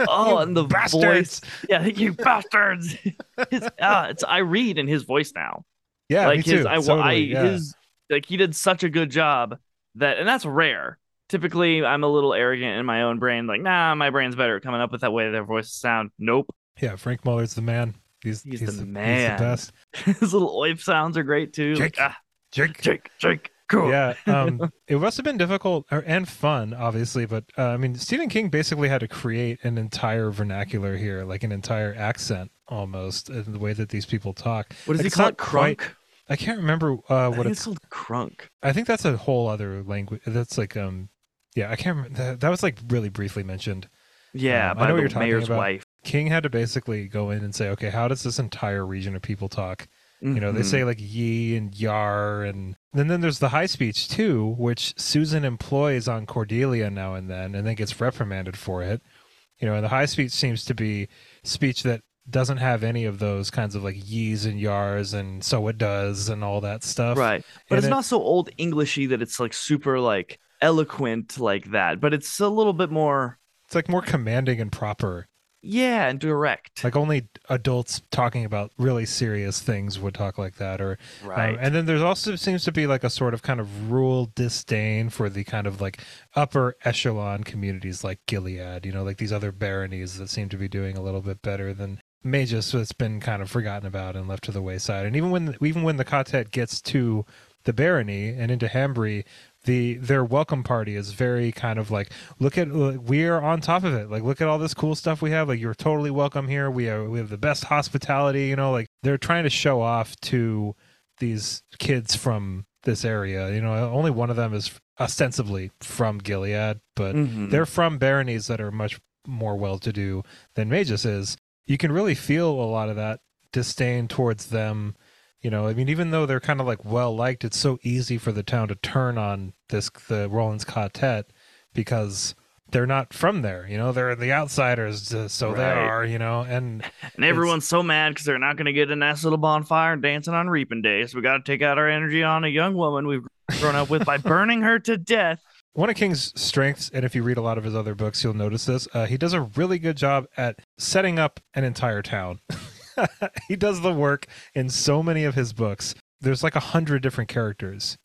S2: Oh, and the
S1: bastards.
S2: voice. Yeah, thank you bastards. His, uh, it's I read in his voice now.
S1: Yeah,
S2: like
S1: me
S2: his
S1: too.
S2: I,
S1: totally,
S2: I
S1: yeah.
S2: his like he did such a good job that and that's rare. Typically I'm a little arrogant in my own brain, like, nah, my brain's better at coming up with that way their voices sound. Nope.
S1: yeah, Frank Muller's the man. He's
S2: He's
S1: he's,
S2: the
S1: the,
S2: man.
S1: He's the best.
S2: his little oip sounds are great too. Like,
S1: Jake.
S2: ah,
S1: Jake.
S2: Jake, Jake, cool.
S1: Yeah, um, it must have been difficult or, and fun, obviously, but uh, I mean, Stephen King basically had to create an entire vernacular here, like an entire accent almost, in the way that these people talk.
S2: What does
S1: Like,
S2: he call it? Crunk?
S1: quite- I can't remember uh, what it's.
S2: it's called crunk.
S1: I think that's a whole other language. That's like um, yeah, I can't remember. That, that was like really briefly mentioned.
S2: Yeah,
S1: Um, I
S2: by
S1: know what
S2: the
S1: you're talking
S2: mayor's
S1: about.
S2: wife.
S1: King had to basically go in and say, okay, how does this entire region of people talk? You know, they
S2: Mhm.
S1: say like ye and yar, and then then there's the high speech too, which Susan employs on Cordelia now and then, and then gets reprimanded for it. You know, and the high speech seems to be speech that doesn't have any of those kinds of like ye's and yars and so it does and all that stuff.
S2: right but
S1: And
S2: it's
S1: it-
S2: not so old englishy that it's like super like eloquent like that but it's a little bit more
S1: It's like more commanding and proper.
S2: Yeah and direct
S1: Like only adults talking about really serious things would talk like that, or Um,
S2: right
S1: and then there's also seems to be like a sort of kind of rural disdain for the kind of like upper echelon communities like Gilead, you know, like these other baronies that seem to be doing a little bit better than Mejis, that's been kind of forgotten about and left to the wayside. And even when even when the quartet gets to the barony and into Hambry, the their welcome party is very kind of like look at look, we are on top of it. Like look at all this cool stuff we have. Like you're totally welcome here. We are we have the best hospitality you know like they're trying to show off to these kids from this area. You know only one of them is ostensibly from gilead but
S2: Mhm.
S1: they're from baronies that are much more well to do than mejis is. You can really feel a lot of that disdain towards them you know i mean even though they're kind of like well liked it's so easy for the town to turn on this the roland's quartet because they're not from there you know they're the outsiders uh, so they are you know and
S2: and everyone's so mad because they're not going to get a nice little bonfire and dancing on reaping day so we got to take out our energy on a young woman we've grown up with by burning her to death.
S1: One of King's strengths, and if you read a lot of his other books, you'll notice this. Uh, he does a really good job at setting up an entire town. he does the work in so many of his books. There's like a hundred different characters,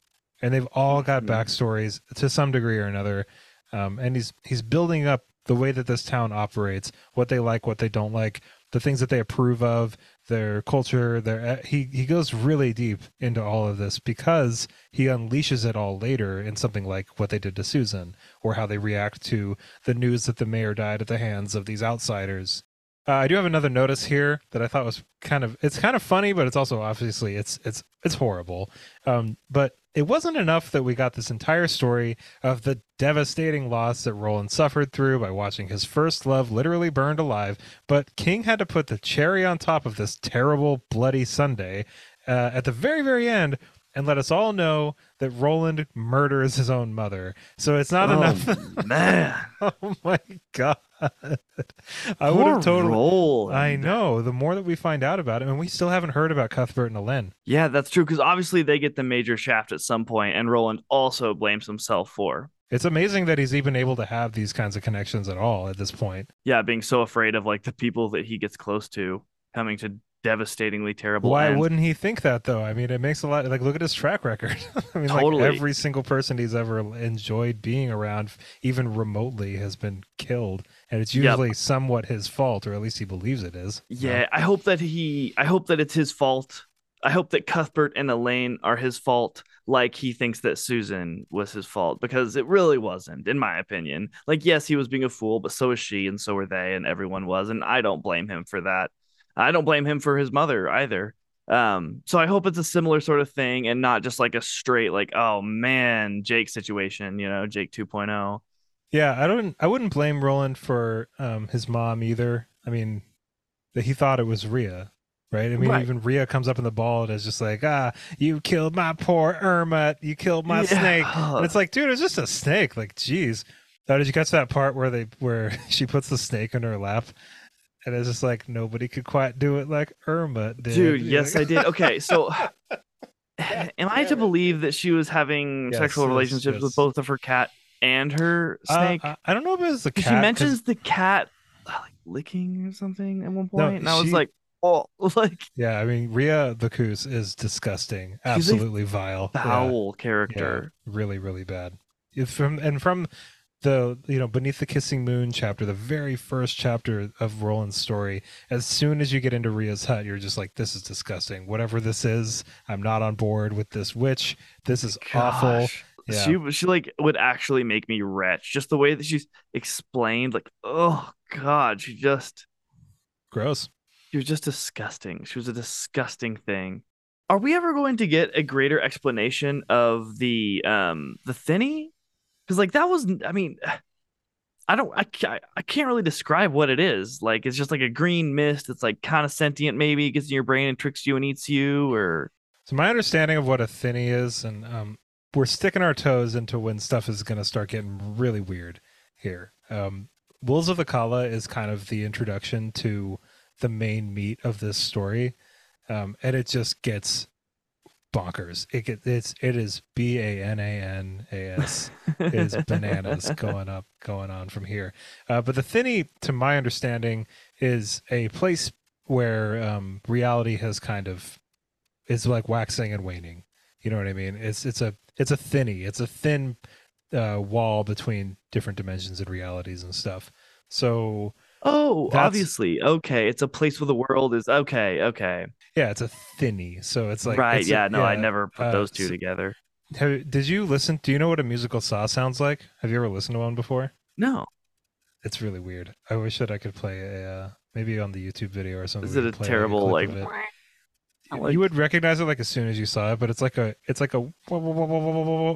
S1: and they've all got
S2: Mhm.
S1: backstories to some degree or another. Um, and he's he's building up the way that this town operates, what they like, what they don't like, the things that they approve of, their culture. Their uh, he he goes really deep into all of this because he unleashes it all later in something like what they did to Susan, or how they react to the news that the mayor died at the hands of these outsiders. Uh, I do have another notice here that I thought was kind of it's kind of funny, but it's also obviously it's it's it's horrible. Um, but it wasn't enough that we got this entire story of the devastating loss that Roland suffered through by watching his first love literally burned alive. But King had to put the cherry on top of this terrible, bloody Sunday uh, at the very, very end and let us all know that Roland murders his own mother. So it's not
S2: oh,
S1: enough.
S2: man.
S1: oh my god! I would have totally.
S2: Roland.
S1: I know. The more that we find out about him, and we still haven't heard about Cuthbert and Alain.
S2: Yeah, that's true. Because obviously they get the major shaft at some point, and Roland also blames himself for
S1: It's amazing that he's even able to have these kinds of connections at all at this point.
S2: yeah being so afraid of like the people that he gets close to coming to devastatingly terrible.
S1: Why
S2: ends.
S1: wouldn't he think that though? I mean, it makes a lot. Like, look at his track record. I mean,
S2: Totally.
S1: like every single person he's ever enjoyed being around, even remotely, has been killed, and it's
S2: Yep.
S1: usually somewhat his fault, or at least he believes it is.
S2: Yeah, I hope that he. I hope that it's his fault. I hope that Cuthbert and Alain are his fault, like he thinks that Susan was his fault, because it really wasn't, in my opinion. Like, yes, he was being a fool, but so was she, and so were they, and everyone was, and I don't blame him for that. I don't blame him for his mother either. Um, so I hope it's a similar sort of thing, and not just like a straight like, oh man, Jake situation, you know, Jake oh. 2.0.
S1: Yeah, I don't. I wouldn't blame Roland for um, his mom either. I mean, that he thought it was Rhea, right? I mean,
S2: Right.
S1: even Rhea comes up in the ball and is just like, "Ah, you killed my poor Irma. You killed my
S2: Yeah.
S1: snake." And it's like, dude, it's just a snake. Like, geez. Oh, did you catch that part where they where she puts the snake in her lap, and it's just like nobody could quite do it like Irma did.
S2: Dude,
S1: You're
S2: yes,
S1: like-
S2: I did. Okay, so am I to believe that she was having
S1: Yes,
S2: sexual
S1: yes,
S2: relationships
S1: yes.
S2: with both of her cat and her
S1: Uh,
S2: snake?
S1: I, I don't know if it was the
S2: 'Cause
S1: cat.
S2: she
S1: 'cause-
S2: mentions the cat uh, like licking or something at one
S1: No,
S2: point, and I was like, oh, like
S1: yeah, I mean, Rhea the Cöos is disgusting, absolutely vile,
S2: foul
S1: Yeah,
S2: character.
S1: really, really bad. If from and from the you know beneath the kissing moon chapter, the very first chapter of Roland's story. As soon as you get into Rhea's hut, you're just like, this is disgusting. Whatever this is, I'm not on board with this witch. This is awful. Yeah.
S2: She she like would actually make me retch. Just the way that she's explained, like, oh god, she just
S1: Gross.
S2: She was just disgusting. She was a disgusting thing. Are we ever going to get a greater explanation of the um the thinny? Because like that was, I mean, I don't, I I can't really describe what it is. Like it's just like a green mist. It's like kind of sentient. Maybe it gets in your brain and tricks you and eats you. Or
S1: So my understanding of what a thinny is, and um, we're sticking our toes into when stuff is going to start getting really weird here. Um, Wolves of the Calla is kind of the introduction to the main meat of this story, um, and it just gets bonkers. It it's it is B A N A N A S is bananas going up going on from here. Uh, but the thinny, to my understanding, is a place where um, reality has kind of is like waxing and waning. You know what I mean? It's it's a it's a thinny. It's a thin uh, wall between different dimensions and realities and stuff. So
S2: oh,
S1: That's-
S2: obviously, okay. It's a place where the world is okay. Okay,
S1: yeah, it's a thinny. So it's like
S2: right.
S1: it's a-
S2: yeah, no, I never put
S1: uh,
S2: those two
S1: so-
S2: together.
S1: Have, did you listen? Do you know what a musical saw sounds like? Have you ever listened to one before?
S2: No,
S1: It's really weird. I wish that I could play a uh, maybe on the YouTube video or something.
S2: is it a terrible
S1: clip
S2: like?
S1: of it.
S2: I
S1: You-
S2: like-
S1: you would recognize it like as soon as you saw it, but it's like a it's like a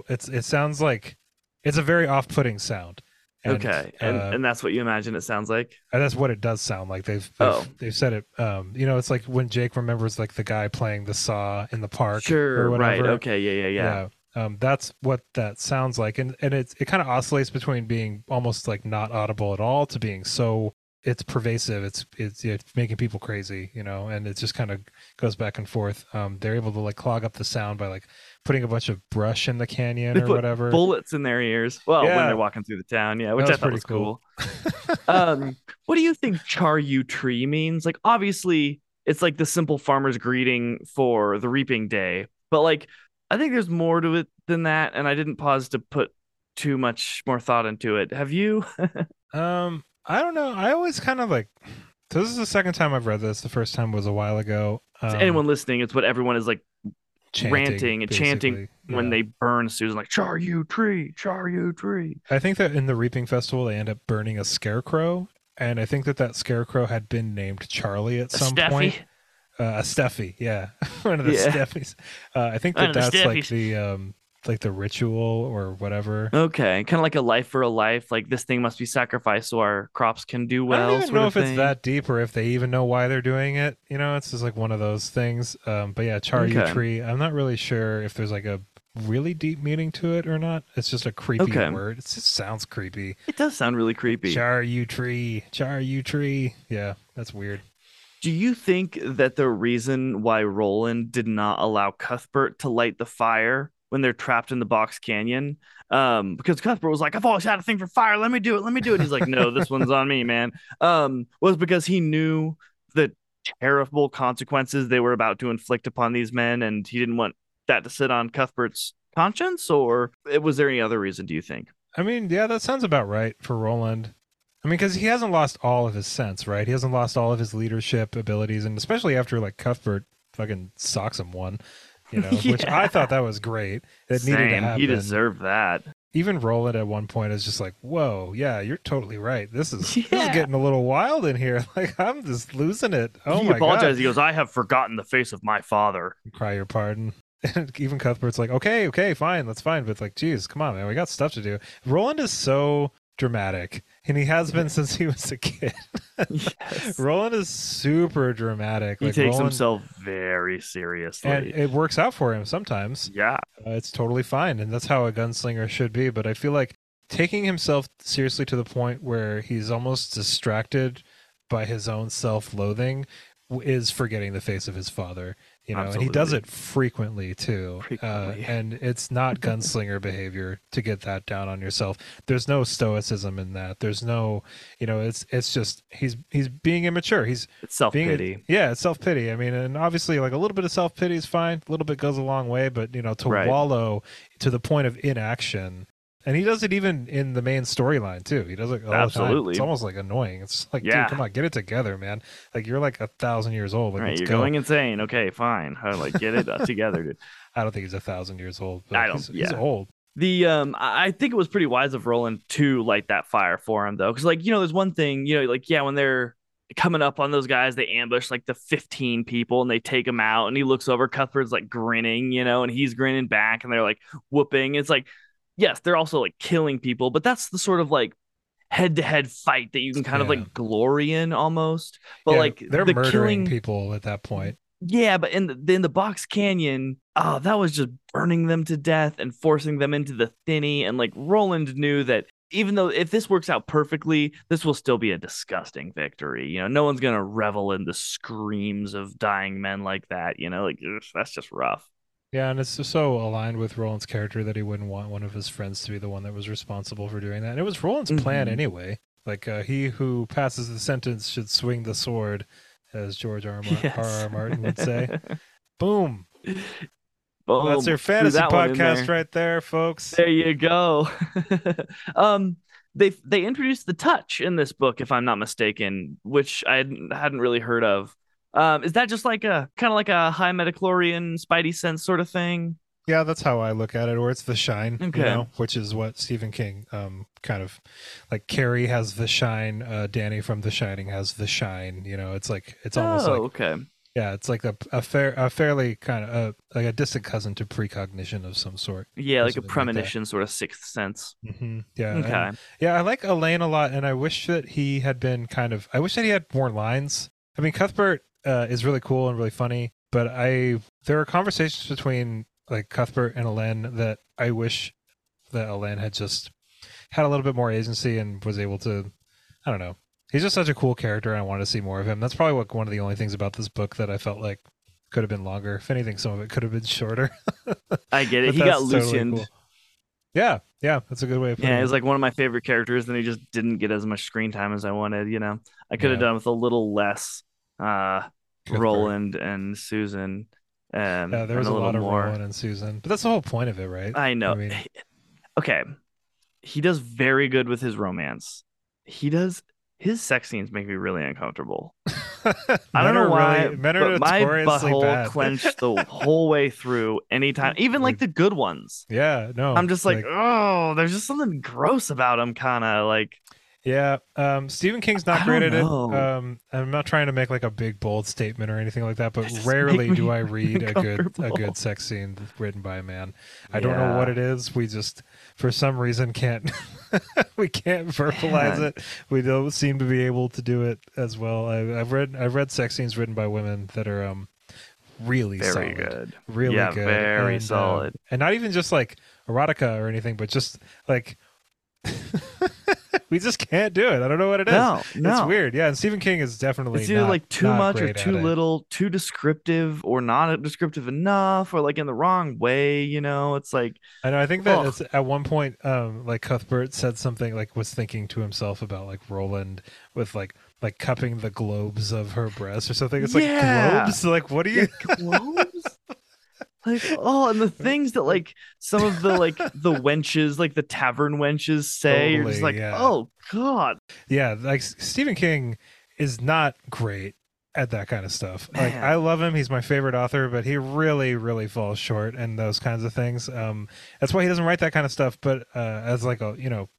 S1: it's it sounds like it's a very off-putting sound. And,
S2: okay, and
S1: uh,
S2: and that's what you imagine it sounds like.
S1: and that's what it does sound like. They've they've,
S2: Oh.
S1: they've said it. Um, you know, it's like when Jake remembers like the guy playing the saw in the park.
S2: Sure, right. Okay, yeah, yeah, yeah.
S1: Yeah. Um, that's what that sounds like, and and it's it kind of oscillates between being almost like not audible at all to being so it's pervasive. It's it's it's making people crazy, you know, and it just kind of goes back and forth. Um, they're able to like clog up the sound by like putting a bunch of brush in the canyon
S2: They
S1: or whatever.
S2: bullets in their ears. Well, when they're walking through the town, yeah, which I thought was cool.
S1: cool.
S2: um, what do you think charyou tree means? Like, obviously, it's like the simple farmer's greeting for the reaping day, but like, I think there's more to it than that, and I didn't pause to put too much more thought into it. Have you?
S1: Um, I don't know. I always kind of like. So this is the second time I've read this. The first time was a while ago. Um,
S2: anyone listening, it's what everyone is like
S1: chanting,
S2: ranting and chanting
S1: basically.
S2: when they burn Susan, like char you tree, charyou tree.
S1: I think that in the Reaping Festival they end up burning a scarecrow, and I think that that scarecrow had been named Charlie at
S2: A
S1: some
S2: Steffi?
S1: point. Uh, a Steffi, yeah, one of the
S2: Yeah.
S1: Steffies. Uh, I think that that's like the um, like the ritual or whatever.
S2: Okay, kind of like a life for a life. Like this thing must be sacrificed so our crops can do well.
S1: I don't even know if it's that deep or if they even know why they're doing it. You know, it's just like one of those things. Um, but yeah, Charyou
S2: Okay.
S1: Tree. I'm not really sure if there's like a really deep meaning to it or not. It's just a creepy
S2: Okay.
S1: word. It just sounds creepy.
S2: It does sound really creepy.
S1: Char Yu Tree. Charyou Tree. Yeah, that's weird.
S2: Do you think that the reason why Roland did not allow Cuthbert to light the fire when they're trapped in the box canyon? Um, because Cuthbert was like, I've always had a thing for fire. Let me do it. Let me do it. He's like, No, this one's on me, man. Um, was because he knew the terrible consequences they were about to inflict upon these men, and he didn't want that to sit on Cuthbert's conscience, or was there any other reason, do you think?
S1: I mean, yeah, that sounds about right for Roland. I mean, because he hasn't lost all of his sense, right? He hasn't lost all of his leadership abilities, and especially after like Cuthbert fucking socks him one, you know, which I thought that was great. It needed to
S2: Same.
S1: happen.
S2: He deserved that.
S1: Even Roland at one point is just like, "Whoa, yeah, you're totally right. This is this is getting a little wild in here. Like I'm just losing it. Oh
S2: he
S1: my
S2: apologized.
S1: god!"
S2: He goes, I have forgotten the face of my father.
S1: Cry your pardon. And even Cuthbert's like, "Okay, okay, fine, that's fine." But like, geez, come on, man, we got stuff to do. Roland is so dramatic, and he has been since he was a kid.
S2: yes.
S1: Roland is super dramatic.
S2: He
S1: like
S2: takes
S1: Roland,
S2: himself very seriously.
S1: and it works out for him sometimes.
S2: yeah.
S1: Uh, it's totally fine, and that's how a gunslinger should be. But I feel like taking himself seriously to the point where he's almost distracted by his own self-loathing is forgetting the face of his father. You know, and he does it frequently too.
S2: Frequently.
S1: Uh, and it's not gunslinger behavior to get that down on yourself. There's no stoicism in that. There's no, you know, it's it's just he's he's being immature. He's
S2: It's self
S1: being
S2: pity.
S1: yeah, it's self pity. I mean, and obviously, like a little bit of self pity is fine. A little bit goes a long way, but you know, to
S2: Right.
S1: wallow to the point of inaction, and he does it even in the main storyline too. He does it all the time.
S2: Absolutely.
S1: It's almost like annoying. It's like,
S2: Yeah.
S1: dude, come on, get it together, man. Like you're like a thousand years old. Like,
S2: right. You're
S1: go.
S2: going insane. Okay, fine. I like get it uh, together, dude.
S1: I don't think he's a thousand years old. But
S2: I don't-
S1: He's, he's old.
S2: The um I think it was pretty wise of Roland to light that fire for him though. Cause like, you know, there's one thing, you know, like yeah, when they're coming up on those guys, they ambush like the 15 people and they take them out and he looks over, Cuthbert's like grinning, you know, and he's grinning back and they're like whooping. It's like, yes, they're also like killing people, but that's the sort of like head to head fight that you can kind of like glory in almost. But
S1: Yeah,
S2: like
S1: they're
S2: the
S1: murdering
S2: killing
S1: people at that point.
S2: yeah, but in the in the box canyon, oh, that was just burning them to death and forcing them into the thinny. And like Roland knew that even though if this works out perfectly, this will still be a disgusting victory. You know, no one's gonna revel in the screams of dying men like that. You know, like that's just rough.
S1: Yeah, and it's just so aligned with Roland's character that he wouldn't want one of his friends to be the one that was responsible for doing that. And it was Roland's plan
S2: Mhm.
S1: anyway. Like uh, he who passes the sentence should swing the sword, as George R. Mar-
S2: Yes.
S1: R. R. Martin would say. Boom.
S2: Boom.
S1: That's your fantasy
S2: that
S1: podcast
S2: there.
S1: right there, folks.
S2: There you go. um, they they introduced the touch in this book, if I'm not mistaken, which I hadn't really heard of. Um, is that just like a kind of like a high midichlorian spidey sense sort of thing?
S1: Yeah, that's how I look at it. Or it's the shine,
S2: Okay.
S1: you know, which is what Stephen King um kind of like Carrie has the shine, uh Danny from The Shining has the shine, you know, it's like it's almost
S2: oh,
S1: like
S2: okay.
S1: yeah, it's like a, a fair a fairly kind of uh like a distant cousin to precognition of some sort.
S2: Yeah, like a
S1: something like
S2: premonition, sort of sixth sense.
S1: hmm Yeah.
S2: Okay.
S1: Yeah, I like Alain a lot, and I wish that he had been kind of. I wish that he had more lines. I mean, Cuthbert uh, is really cool and really funny, but I there are conversations between like Cuthbert and Alain that I wish that Alain had just had a little bit more agency and was able to. I don't know. He's just such a cool character, and I wanted to see more of him. That's probably what one of the only things about this book that I felt like could have been longer. If anything, some of it could have been shorter.
S2: I get it. He got
S1: totally
S2: Lucian.
S1: cool. Yeah, yeah, that's a good way of putting
S2: Yeah,
S1: it.
S2: he's like one of my favorite characters, and he just didn't get as much screen time as I wanted. You know, I could have done with a little less uh. Roland and Susan. Um,
S1: Yeah, there was
S2: and
S1: a,
S2: a,
S1: lot of
S2: more.
S1: Roland and Susan, but that's the whole point of it, right?
S2: I know.
S1: I mean-
S2: okay, he does very good with his romance. He does. His sex scenes make me really uncomfortable. I don't know why,
S1: really-
S2: but my butthole
S1: bad.
S2: clenched the whole way through. Anytime, even like the good ones.
S1: Yeah, no,
S2: I'm just like, oh, there's just something gross about him, kind of like.
S1: Yeah. Um, Stephen King's not great at it. Um, I'm not trying to make like a big bold statement or anything like that, but
S2: just
S1: rarely do I read a good a good sex scene written by a man. I don't know what it is. We just for some reason can't we can't verbalize
S2: Man.
S1: it. We don't seem to be able to do it as well. I, I've read I've read sex scenes written by women that are um really
S2: Very
S1: solid.
S2: good.
S1: really
S2: Yeah,
S1: good,
S2: very
S1: and, uh,
S2: solid.
S1: and not even just like erotica or anything, but just like we just can't do it. I don't know what it is.
S2: No, no.
S1: It's weird. Yeah, and Stephen King is definitely
S2: It's either
S1: not-
S2: like too much or too
S1: it.
S2: little, too descriptive or not descriptive enough, or like in the wrong way. You know, it's like
S1: I know. I think that it's, at one point, um, like Cuthbert said something like was thinking to himself about like Roland with like like cupping the globes of her breasts or something. It's
S2: Yeah.
S1: like globes. Like what do you?
S2: globes. Like oh, and the things that like some of the like the wenches, like the tavern wenches say, you're just like,
S1: yeah.
S2: oh god,
S1: yeah, like Stephen King is not great at that kind of stuff. Like I love him; he's my favorite author, but he really, really falls short in those kinds of things. Um, that's why he doesn't write that kind of stuff. But uh, as like a you know,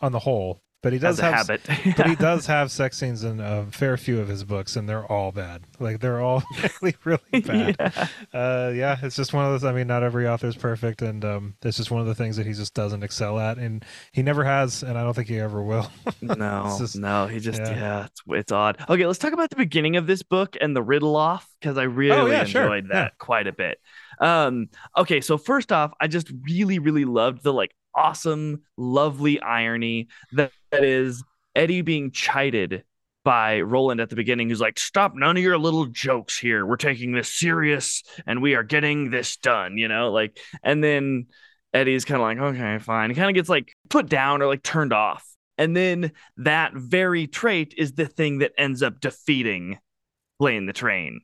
S1: on the whole, but he does have
S2: habit.
S1: but he does have sex scenes in a fair few of his books, and they're all bad. Like they're all really, really bad.
S2: yeah.
S1: Uh, yeah, it's just one of those. I mean, not every author is perfect, and um, it's just one of the things that he just doesn't excel at, and he never has, and I don't think he ever will.
S2: No,
S1: just-
S2: no, he just
S1: yeah.
S2: yeah, it's it's odd. Okay, let's talk about the beginning of this book and the riddle off because I really
S1: Oh, yeah, sure.
S2: enjoyed that
S1: Yeah.
S2: quite a bit. Um, okay, so first off, I just really, really loved the like awesome, lovely irony that, that is Eddie being chided by Roland at the beginning, who's like, "Stop none of your little jokes here. We're taking this serious, and we are getting this done." You know, like, and then Eddie's kind of like, "Okay, fine." He kind of gets like put down or like turned off. And then that very trait is the thing that ends up defeating Blaine the Train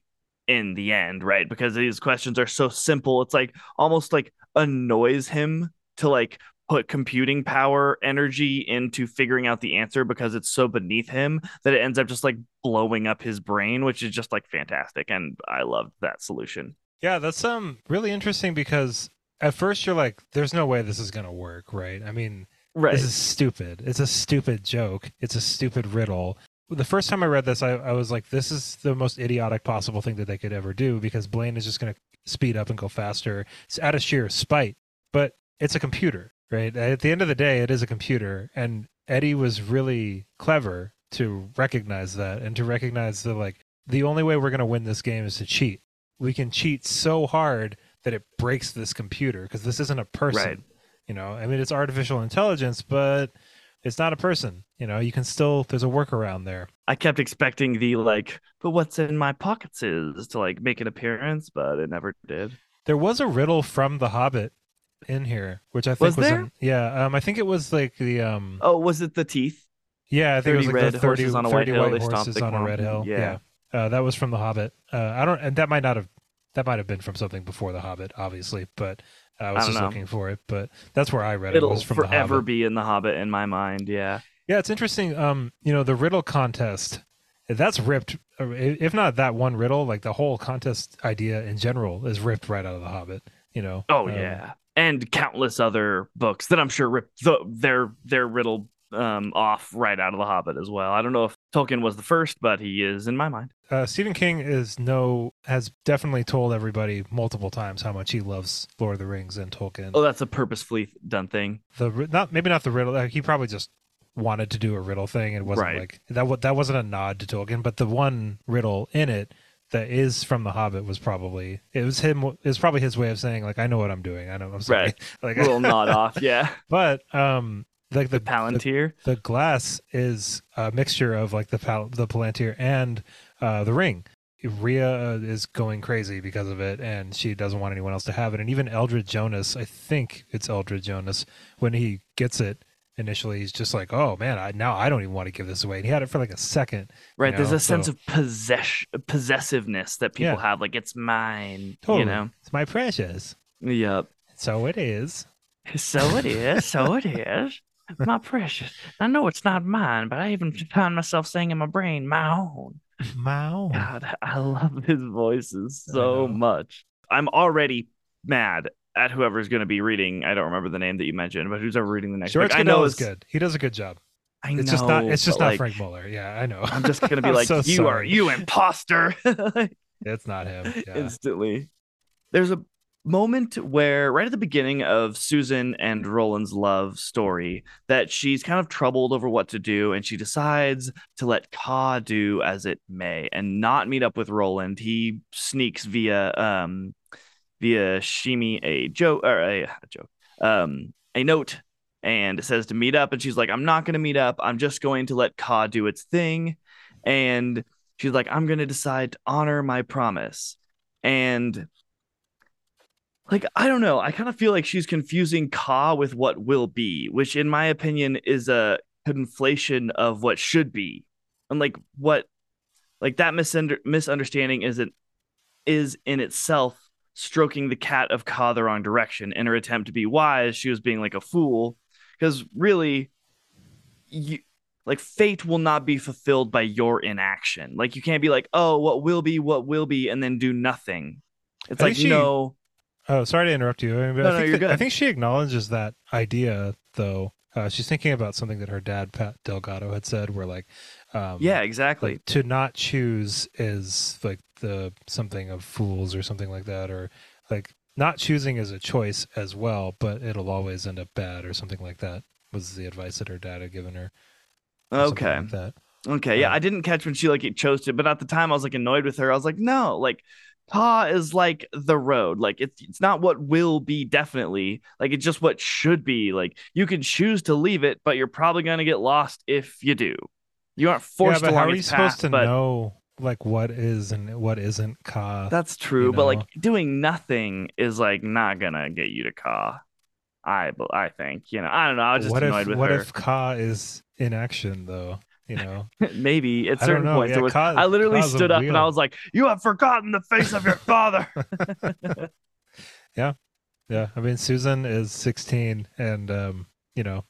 S2: in the end, right? Because these questions are so simple. It's like almost like annoys him to like put computing power energy into figuring out the answer because it's so beneath him that it ends up just like blowing up his brain, which is just like fantastic. And I loved that solution.
S1: yeah, that's um really interesting because at first you're like, "There's no way this is gonna work," right? I mean,
S2: Right.
S1: this is stupid. It's a stupid joke. It's a stupid riddle. The first time I read this, I, I was like, this is the most idiotic possible thing that they could ever do because Blaine is just going to speed up and go faster it's out of sheer spite. But it's a computer, right? At the end of the day, it is a computer. And Eddie was really clever to recognize that and to recognize that, like, the only way we're going to win this game is to cheat. We can cheat so hard that it breaks this computer because this isn't a person.
S2: Right.
S1: You know, I mean, it's artificial intelligence, but it's not a person. You know, you can still, there's a workaround there.
S2: I kept expecting the like, but what's in my pockets is to like make an appearance, but it never did.
S1: There was a riddle from The Hobbit in here, which I think
S2: Was
S1: was,
S2: there?
S1: in- yeah. Um, I think it was like the um,
S2: Oh, was it the teeth?
S1: yeah, I think it was like
S2: red
S1: the 30,
S2: horses on a
S1: 30
S2: white hill, they stomped the
S1: on a red hill.
S2: Yeah.
S1: Yeah, Uh, that was from The Hobbit. Uh, I don't, and that might not have, that might have been from something before The Hobbit, obviously, but I was
S2: I
S1: just
S2: know.
S1: looking for it. But that's where I read it.
S2: It'll
S1: from The
S2: forever be in the Hobbit in my mind. Yeah.
S1: Yeah, it's interesting. Um, you know, the riddle contest, that's ripped. uh, If not that one riddle, like the whole contest idea in general is ripped right out of The Hobbit. You know.
S2: Oh
S1: Um,
S2: yeah, and countless other books that I'm sure rip the, their their riddle um off right out of the Hobbit as well. I don't know if Tolkien was the first, but he is in my mind.
S1: Uh, Stephen King is no has definitely told everybody multiple times how much he loves Lord of the Rings and Tolkien.
S2: Oh, that's a purposefully done thing.
S1: The not maybe not the riddle. uh, He probably just wanted to do a riddle thing and wasn't
S2: Right.
S1: like that. That wasn't a nod to Tolkien, but the one riddle in it that is from The Hobbit was probably it was him. It was probably his way of saying like I know what I'm doing. I know. I'm sorry.
S2: Right.
S1: Like,
S2: little nod off. Yeah,
S1: but um, like the
S2: the Palantir.
S1: the glass is a mixture of like the pal- the palantir and uh, the ring. Rhea uh, is going crazy because of it, and she doesn't want anyone else to have it. And even Eldred Jonas, I think it's Eldred Jonas, when he gets it initially, he's just like, "Oh man, I, now I don't even want to give this away." And he had it for like a second.
S2: Right.
S1: you
S2: There's
S1: know,
S2: a sense of possess possessiveness that people
S1: Yeah.
S2: have. Like it's mine.
S1: Totally.
S2: You know.
S1: It's my precious.
S2: Yep.
S1: So it is.
S2: So it is. So it is. My precious. I know it's not mine, but I even found myself saying in my brain, my own.
S1: My own.
S2: God, I love his voices so much. I'm already mad at whoever's going to be reading. I don't remember the name that you mentioned, but who's ever reading the next
S1: George
S2: book. I know
S1: is good. He does a good job.
S2: I
S1: It's
S2: know,
S1: just not. It's just not
S2: like,
S1: Frank Muller. Yeah, I know.
S2: I'm just gonna be like,
S1: so
S2: you are you imposter
S1: It's not him. Yeah.
S2: instantly. There's a moment where right at the beginning of Susan and Roland's love story that she's kind of troubled over what to do and she decides to let Ka do as it may and not meet up with Roland. He sneaks via um via Sheemie a joke or a, a joke um a note and it says to meet up and she's like I'm not going to meet up. I'm just going to let Ka do its thing and she's like I'm going to decide to honor my promise. And like I don't know, I kind of feel like she's confusing Ka with what will be, which in my opinion is a conflation of what should be. And like what like that misunder- misunderstanding isn't is in itself stroking the cat of Ka the wrong direction in her attempt to be wise. She was being like a fool because really, you like fate will not be fulfilled by your inaction. Like you can't be like, oh, what will be, what will be, and then do nothing. It's
S1: I
S2: like
S1: she-
S2: no,
S1: Oh, sorry to interrupt you. I, mean,
S2: No,
S1: I
S2: no,
S1: think
S2: you're
S1: that- I think she acknowledges that idea, though. Uh, she's thinking about something that her dad, Pat Delgado, had said, where like, um,
S2: yeah, exactly.
S1: like to not choose is like the something of fools or something like that, or like not choosing is a choice as well, but it'll always end up bad or something like that. Was the advice that her dad had given her?
S2: Okay.
S1: like that.
S2: Okay, yeah,
S1: Um,
S2: I didn't catch when she like chose to, but at the time I was like annoyed with her. I was like, no, like Ka is like the road. Like it's it's not what will be definitely. Like it's just what should be. Like you can choose to leave it, but you're probably gonna get lost if you do. You aren't forced
S1: yeah, but how are you
S2: its
S1: supposed to
S2: but
S1: know like what is and what isn't Ka?
S2: that's true.
S1: you
S2: But like doing nothing is like not gonna get you to Ka. I but I think you know. I don't know. I was just
S1: what
S2: annoyed
S1: if
S2: with
S1: what
S2: her.
S1: if Ka is in action though? You know,
S2: Maybe at certain points
S1: Yeah,
S2: it was.
S1: Ka-
S2: I literally stood up and. I was like, "You have forgotten the face of your father."
S1: Yeah, yeah, I mean Susan is 16 and um, you know,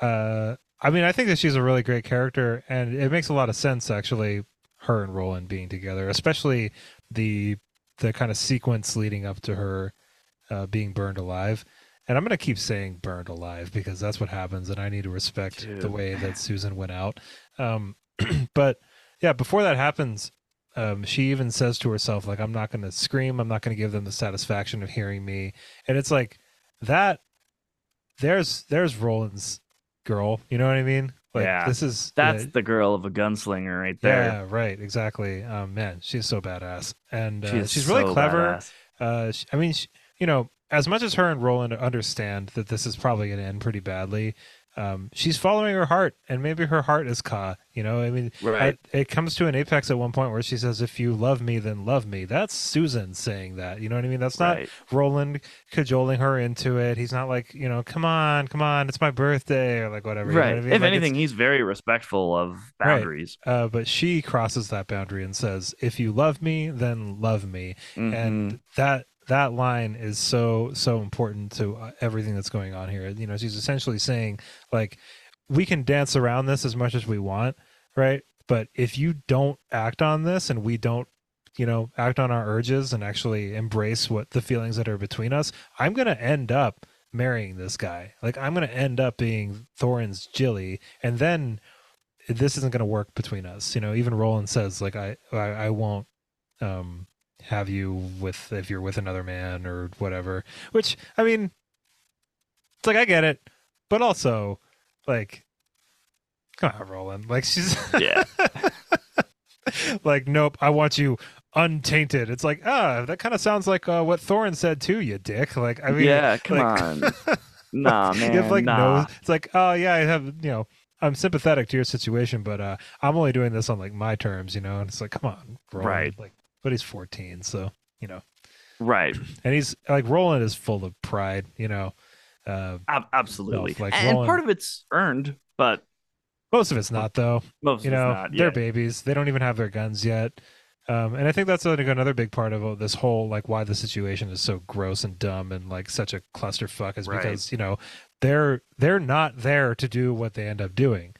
S1: uh I mean I think that she's a really great character and it makes a lot of sense actually her and Roland being together, especially the the kind of sequence leading up to her uh being burned alive. And I'm going to keep saying burned alive because that's what happens and I need to respect the way that Susan went out. Um but yeah, before that happens, um, she even says to herself, like, I'm not going to scream. I'm not going to give them the satisfaction of hearing me. And it's like that. There's there's Roland's girl. You know what I mean? Like,
S2: Yeah,
S1: This is
S2: That's
S1: uh,
S2: the girl of a gunslinger right there.
S1: yeah, right, exactly. Um, man, she's so badass, and uh,
S2: She
S1: she's really
S2: so
S1: clever. Uh, sh I mean, sh you know, as much as her and Roland understand that this is probably going to end pretty badly, um, she's following her heart, and maybe her heart is Ka. You know, I mean,
S2: Right.
S1: I- it comes to an apex at one point where she says, "If you love me, then love me." That's Susan saying that. You know what I mean? That's not
S2: right.
S1: Roland cajoling her into it. He's not like, you know, come on, come on, it's my birthday or like whatever. you know
S2: Right.
S1: what I mean?
S2: If
S1: Like,
S2: anything, he's very respectful of
S1: Right.
S2: boundaries.
S1: uh, but she crosses that boundary and says, "If you love me, then love me."
S2: Mhm.
S1: and that that line is so so important to uh, everything that's going on here. You know she's essentially saying like we can dance around this as much as we want right? But if you don't act on this and we don't you know act on our urges and actually embrace what the feelings that are between us i'm going to end up marrying this guy. Like i'm going to end up being thorin's gilly and then this isn't going to work between us. You know even roland says like i i, I won't um have you with if you're with another man or whatever which i mean it's like i get it but also like come on roland like she's
S2: Yeah.
S1: like nope i want you untainted it's like ah that kind of sounds like uh, what thorin said too you dick like i mean
S2: yeah. Come
S1: like-
S2: on. Nah, man.
S1: you have like
S2: nah.
S1: no it's like oh yeah i have you know I'm sympathetic to your situation, but uh, I'm only doing this on like my terms, you know. And it's like, come on, Roland.
S2: Right.
S1: Like, but he's 14, so you know,
S2: right.
S1: and he's like Roland is full of pride, you know. Uh,
S2: Ab- absolutely.
S1: like
S2: and
S1: Roland-
S2: part of it's earned, but
S1: most of it's not though.
S2: most
S1: you
S2: of
S1: know
S2: it's not.
S1: they're babies they don't even have their guns yet um, and i think that's like another big part of uh, this whole like why the situation is so gross and dumb and like such a clusterfuck is
S2: Right.
S1: because you know they're they're not there to do what they end up doing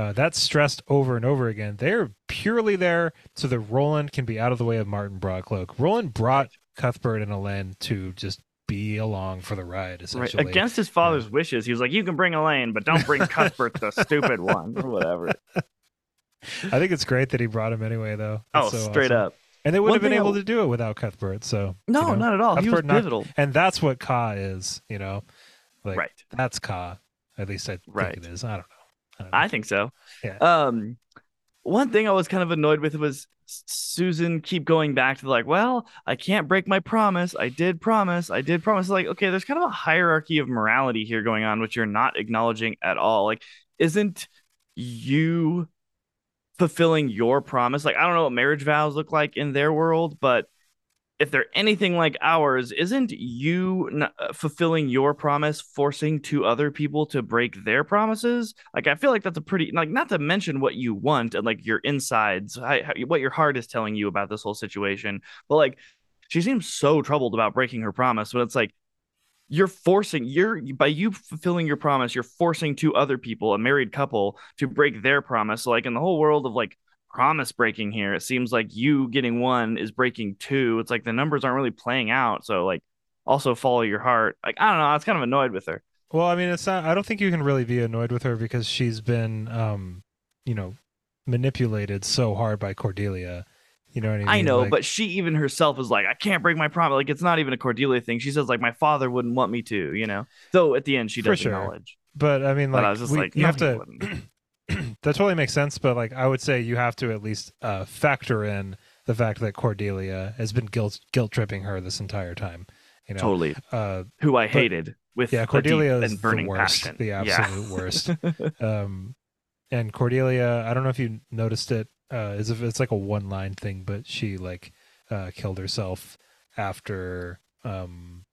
S1: uh, that's stressed over and over again they're purely there so that roland can be out of the way of marten broadcloak roland brought cuthbert and alain to just be along for the ride essentially. Right.
S2: Against his father's wishes, he was like, "You can bring Alain, but don't bring Cuthbert, the stupid one, or whatever."
S1: i think it's great that he brought him anyway though
S2: Oh,
S1: so
S2: straight
S1: awesome.
S2: up.
S1: and they wouldn't
S2: One
S1: have been
S2: thing I
S1: able to do it without cuthbert so
S2: No,
S1: you know,
S2: not at all. He was
S1: Cuthbert knocked-
S2: pivotal.
S1: and that's what Ka is, you know, like
S2: right.
S1: that's Ka. At least I think
S2: Right.
S1: it is. I don't know. I.
S2: I think so.
S1: Yeah.
S2: Um, one thing I was kind of annoyed with was Susan keep going back to like, well, I can't break my promise. I did promise. I did promise. Like, okay, there's kind of a hierarchy of morality here going on, which you're not acknowledging at all. Like, isn't you fulfilling your promise? Like, I don't know what marriage vows look like in their world, but if they're anything like ours, isn't you uh, fulfilling your promise forcing two other people to break their promises? Like, I feel like that's a pretty, like, not to mention what you want and like your insides, how, what your heart is telling you about this whole situation. But like, she seems so troubled about breaking her promise, but it's like, you're forcing you're by you fulfilling your promise you're forcing two other people a married couple to break their promise like in the whole world of like promise breaking here it seems like you getting one is breaking two it's like the numbers aren't really playing out so like also follow your heart like i don't know i was kind of annoyed with her
S1: Well, I mean, it's not. I don't think you can really be annoyed with her because she's been, um, you know, manipulated so hard by Cordelia. You know what I mean?
S2: i know
S1: Like,
S2: but she even herself is like i can't break my promise like it's not even a cordelia thing she says like my father wouldn't want me to you know though at the end she does
S1: sure.
S2: acknowledge
S1: but I mean,
S2: but
S1: like,
S2: i was just
S1: we-
S2: like
S1: you
S2: no,
S1: have to. that totally makes sense, but like, I would say you have to at least uh, factor in the fact that Cordelia has been guilt guilt tripping her this entire time. You know,
S2: totally
S1: uh,
S2: who i hated with
S1: yeah, Cordelia is
S2: and burning
S1: the worst,
S2: passion
S1: the
S2: Yeah.
S1: absolute worst. um and cordelia i don't know if you noticed it uh is if it's like a one line thing but she like uh killed herself after um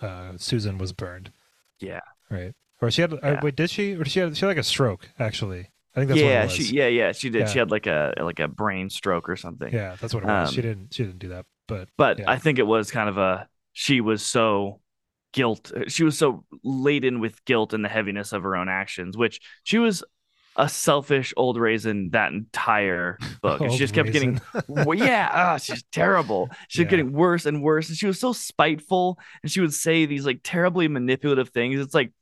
S1: uh susan was burned
S2: Yeah.
S1: right or she had uh, wait did she or she had she had like a stroke actually i think that's
S2: yeah,
S1: what it was
S2: she yeah yeah she did.
S1: Yeah.
S2: She had like a like a brain stroke or something.
S1: yeah that's what it was she
S2: Um,
S1: didn't she didn't do that but
S2: But
S1: Yeah.
S2: I think it was kind of a she was so guilt. She was so laden with guilt and the heaviness of her own actions, which she was a selfish old raisin that entire book. And she just kept
S1: raisin.
S2: getting well, yeah, ah, she's terrible. She kept
S1: Yeah.
S2: getting worse and worse, and she was so spiteful, and she would say these like terribly manipulative things. It's like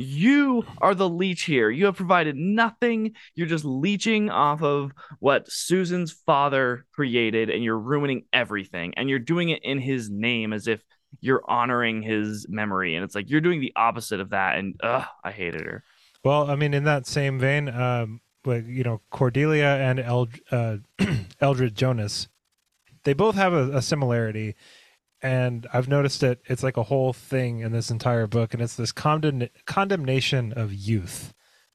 S2: you are the leech here. You have provided nothing. You're just leeching off of what Susan's father created, and you're ruining everything. And you're doing it in his name as if you're honoring his memory. And it's like you're doing the opposite of that. And ugh, I hated her.
S1: Well, I mean, in that same vein, um, you know, Cordelia and Eld- uh, Eldred Jonas, they both have a, a similarity, and I've noticed it. It's like a whole thing in this entire book, and it's this condemn- condemnation of youth,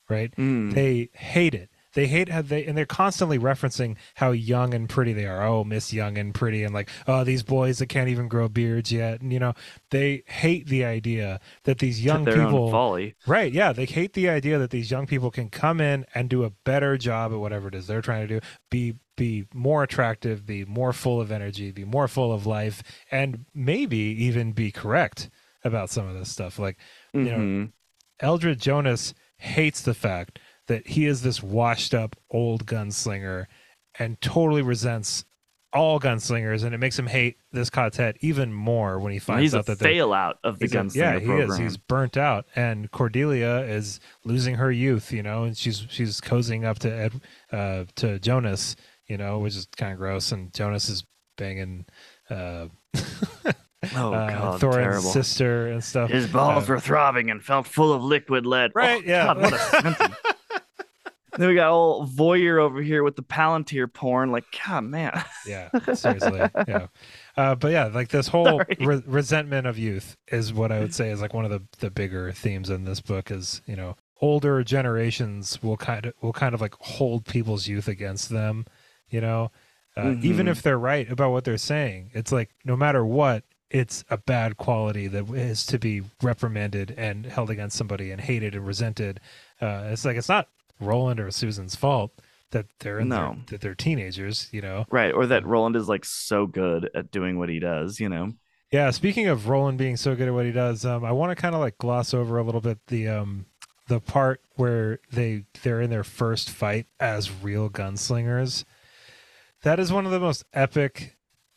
S1: right?
S2: Mm.
S1: They hate it. They hate how they, and they're constantly referencing how young and pretty they are. Oh, Miss Young and pretty, and like, oh, these boys that can't even grow beards yet. And you know, they hate the idea that these young people
S2: folly.
S1: Right. Yeah. They hate the idea that these young people can come in and do a better job at whatever it is they're trying to do, be be more attractive, be more full of energy, be more full of life, and maybe even be correct about some of this stuff. Like you know,
S2: Mhm.
S1: Eldred Jonas hates the fact that he is this washed up old gunslinger and totally resents all gunslingers and it makes him hate this quartet even more when he finds
S2: he's
S1: out that they're
S2: fail out of the
S1: a-
S2: gunslinger
S1: yeah, he
S2: program.
S1: is. He's burnt out, and Cordelia is losing her youth. You know, and she's she's cozying up to Ed, uh, to Jonas. You know, which is kind of gross. And Jonas is banging uh,
S2: oh
S1: uh,
S2: god,
S1: Thorin's
S2: terrible.
S1: sister and stuff.
S2: His balls
S1: Uh,
S2: were throbbing and felt full of liquid lead.
S1: Right,
S2: Oh,
S1: yeah.
S2: God, what a sentence. Then we got old voyeur over here with the palantir porn. Like, God, man.
S1: yeah, seriously, yeah. Uh, but yeah, like this whole re- resentment of youth is what I would say is like one of the the bigger themes in this book. Is you know older generations will kind of will kind of like hold people's youth against them, you know. Uh,
S2: Mm-hmm.
S1: Even if they're right about what they're saying, it's like no matter what, it's a bad quality that is to be reprimanded and held against somebody and hated and resented. Uh, it's like it's not Roland or Susan's fault that they're in
S2: No.
S1: their, that they're teenagers, you know.
S2: Right. Or that Roland is like so good at doing what he does, you know?
S1: Yeah, speaking of Roland being so good at what he does, um, I want to kind of like gloss over a little bit the um, the part where they they're in their first fight as real gunslingers. That is one of the most epic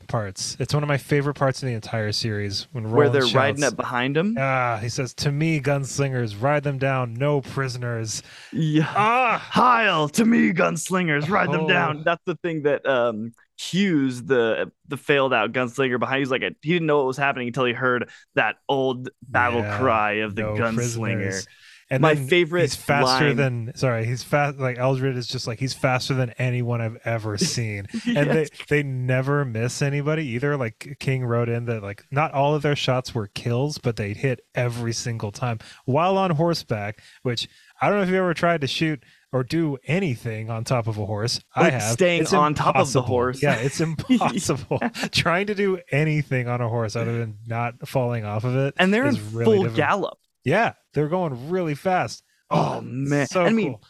S1: parts. It's one of my favorite parts in the entire series when Roland
S2: Where they're
S1: shouts,
S2: riding up behind him.
S1: Ah, he says, "To me, gunslingers, ride them down, no prisoners."
S2: Yeah.
S1: Ah,
S2: Heil to me, gunslingers, ride them
S1: Oh.
S2: down. That's the thing that um Hughes, the the failed out gunslinger behind, he's like a, he didn't know what was happening until he heard that old battle
S1: Yeah,
S2: cry of the
S1: no
S2: gunslinger.
S1: prisoners. And
S2: My favorite
S1: He's faster
S2: line-
S1: than sorry. He's fast. Like Eldred is just like he's faster than anyone I've ever seen. and they they never miss anybody either. Like King wrote in that like not all of their shots were kills, but they hit every single time while on horseback. Which I don't know if you ever tried to shoot or do anything on top of a horse. I have
S2: staying
S1: It's
S2: on top of the horse.
S1: Yeah, it's impossible trying to do anything on a horse other than not falling off of it.
S2: and they're in
S1: really
S2: full
S1: difficult.
S2: gallop.
S1: Yeah, they're going really fast.
S2: Oh, man.
S1: so
S2: I mean,
S1: cool.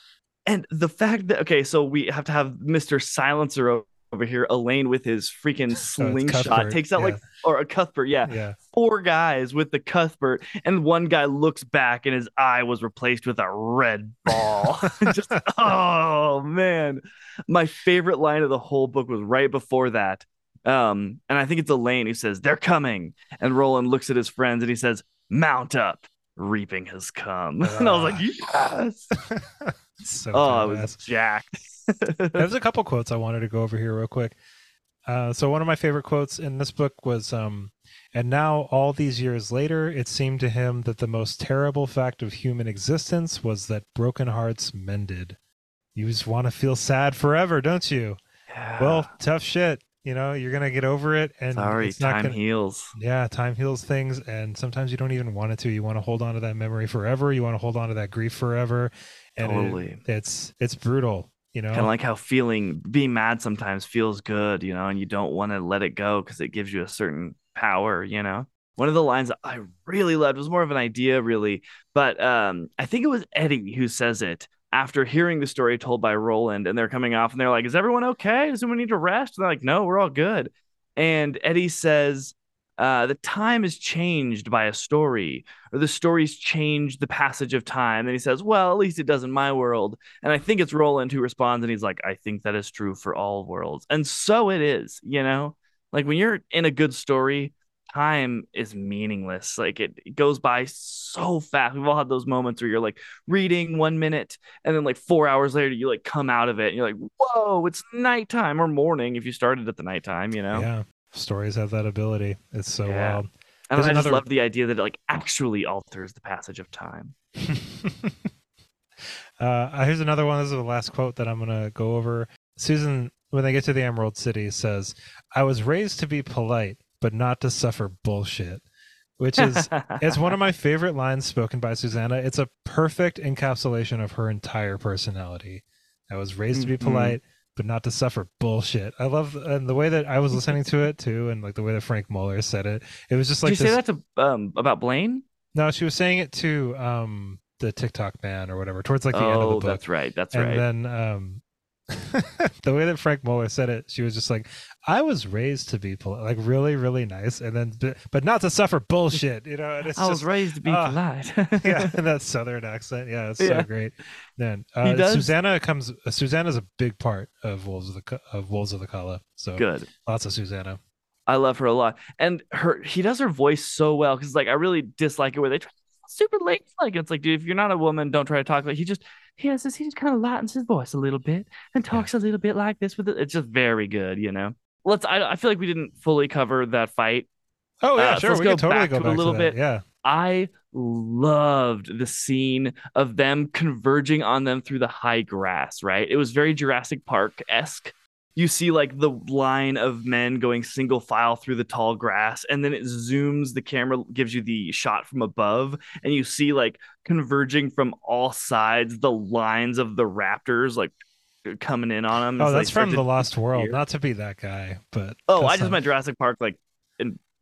S2: And the fact that okay, so we have to have Mr. Silencer over here, Alain with his freaking slingshot takes out
S1: yeah.
S2: like or a Cuthbert, yeah,
S1: yeah.
S2: four guys with the Cuthbert, and one guy looks back and his eye was replaced with a red ball. Just oh man. My favorite line of the whole book was right before that. Um, and I think it's Alain who says, They're coming. And Roland looks at his friends and he says, Mount up. Reaping has come. and I was like, Yes.
S1: so
S2: Oh, I was jacked.
S1: There's a couple quotes I wanted to go over here real quick. Uh, so one of my favorite quotes in this book was, um, "And now, all these years later, it seemed to him that the most terrible fact of human existence was that broken hearts mended. You just want to feel sad forever, don't you? Well, tough shit. You know, you're gonna get over it, and
S2: sorry,
S1: it's not
S2: time
S1: gonna,
S2: heals.
S1: Yeah, time heals things, and sometimes you don't even want it to. You want to hold on to that memory forever. You want to hold on to that grief forever, and it-
S2: Totally.
S1: it's it's brutal. You know,
S2: Kind of like how feeling being mad sometimes feels good, you know, and you don't want to let it go because it gives you a certain power, you know. One of the lines I really loved was more of an idea, really, but um, I think it was Eddie who says it after hearing the story told by Roland, and they're coming off, and they're like, "Is everyone okay? Does anyone need to rest?" And they're like, "No, we're all good." And Eddie says, uh, "The time is changed by a story, or the story's changed the passage of time." And he says, "Well, at least it does in my world." And I think it's Roland who responds, and he's like, I think that is true for all worlds. And so it is, you know? Like when you're in a good story, time is meaningless. Like it, it goes by so fast. We've all had those moments where you're like reading one minute, and then like four hours later, you like come out of it, and you're like, whoa, it's nighttime or morning if you started at the nighttime, you know?
S1: yeah, stories have that ability. It's so
S2: Yeah.
S1: wild.
S2: And
S1: There's
S2: I just love the idea that it like actually alters the passage of time.
S1: uh, here's another one. This is the last quote that I'm going to go over. Susan, when they get to the Emerald City, says, I was raised to be polite, but not to suffer bullshit, which is. It's one of my favorite lines spoken by Susannah. It's a perfect encapsulation of her entire personality. I was raised to be
S2: Mhm.
S1: polite, but not to suffer bullshit. I love and the way that I was listening to it too, and like the way that Frank Muller said it. It was just like Did
S2: you say that to um about Blaine?
S1: No, she was saying it to um the Tick-Tock man or whatever towards like the end of the
S2: oh,
S1: book.
S2: that's right. That's
S1: and
S2: right.
S1: And then um the way that Frank Muller said it, she was just like, "I was raised to be polite, like really, really nice, and then but, not to suffer bullshit." You know, and it's
S2: I was raised to be
S1: ah,
S2: polite.
S1: yeah, and that southern accent. Yeah, it's
S2: Yeah.
S1: so great. Then uh, Susannah comes. Uh, Susannah's a big part of Wolves of the of Wolves of the Calla. So
S2: Good.
S1: lots of Susannah.
S2: I love her a lot, and her he does her voice so well because like I really dislike it where they try super late like it's like dude if you're not a woman don't try to talk like he just he has this he just kind of lightens his voice a little bit and talks a little bit like this with it it's just very good you know let's I, I feel like we didn't fully cover that fight
S1: Oh yeah,
S2: Uh, so
S1: sure.
S2: let's
S1: We
S2: go
S1: can totally
S2: back
S1: go
S2: to a little bit.
S1: Yeah.
S2: I loved the scene of them converging on them through the high grass right it was very Jurassic Park esque you see like the line of men going single file through the tall grass and then it zooms the camera gives you the shot from above and you see like converging from all sides the lines of the raptors like coming in on them
S1: Oh, that's from
S2: to
S1: the Lost World. Not to be that guy, but
S2: oh i just meant jurassic park like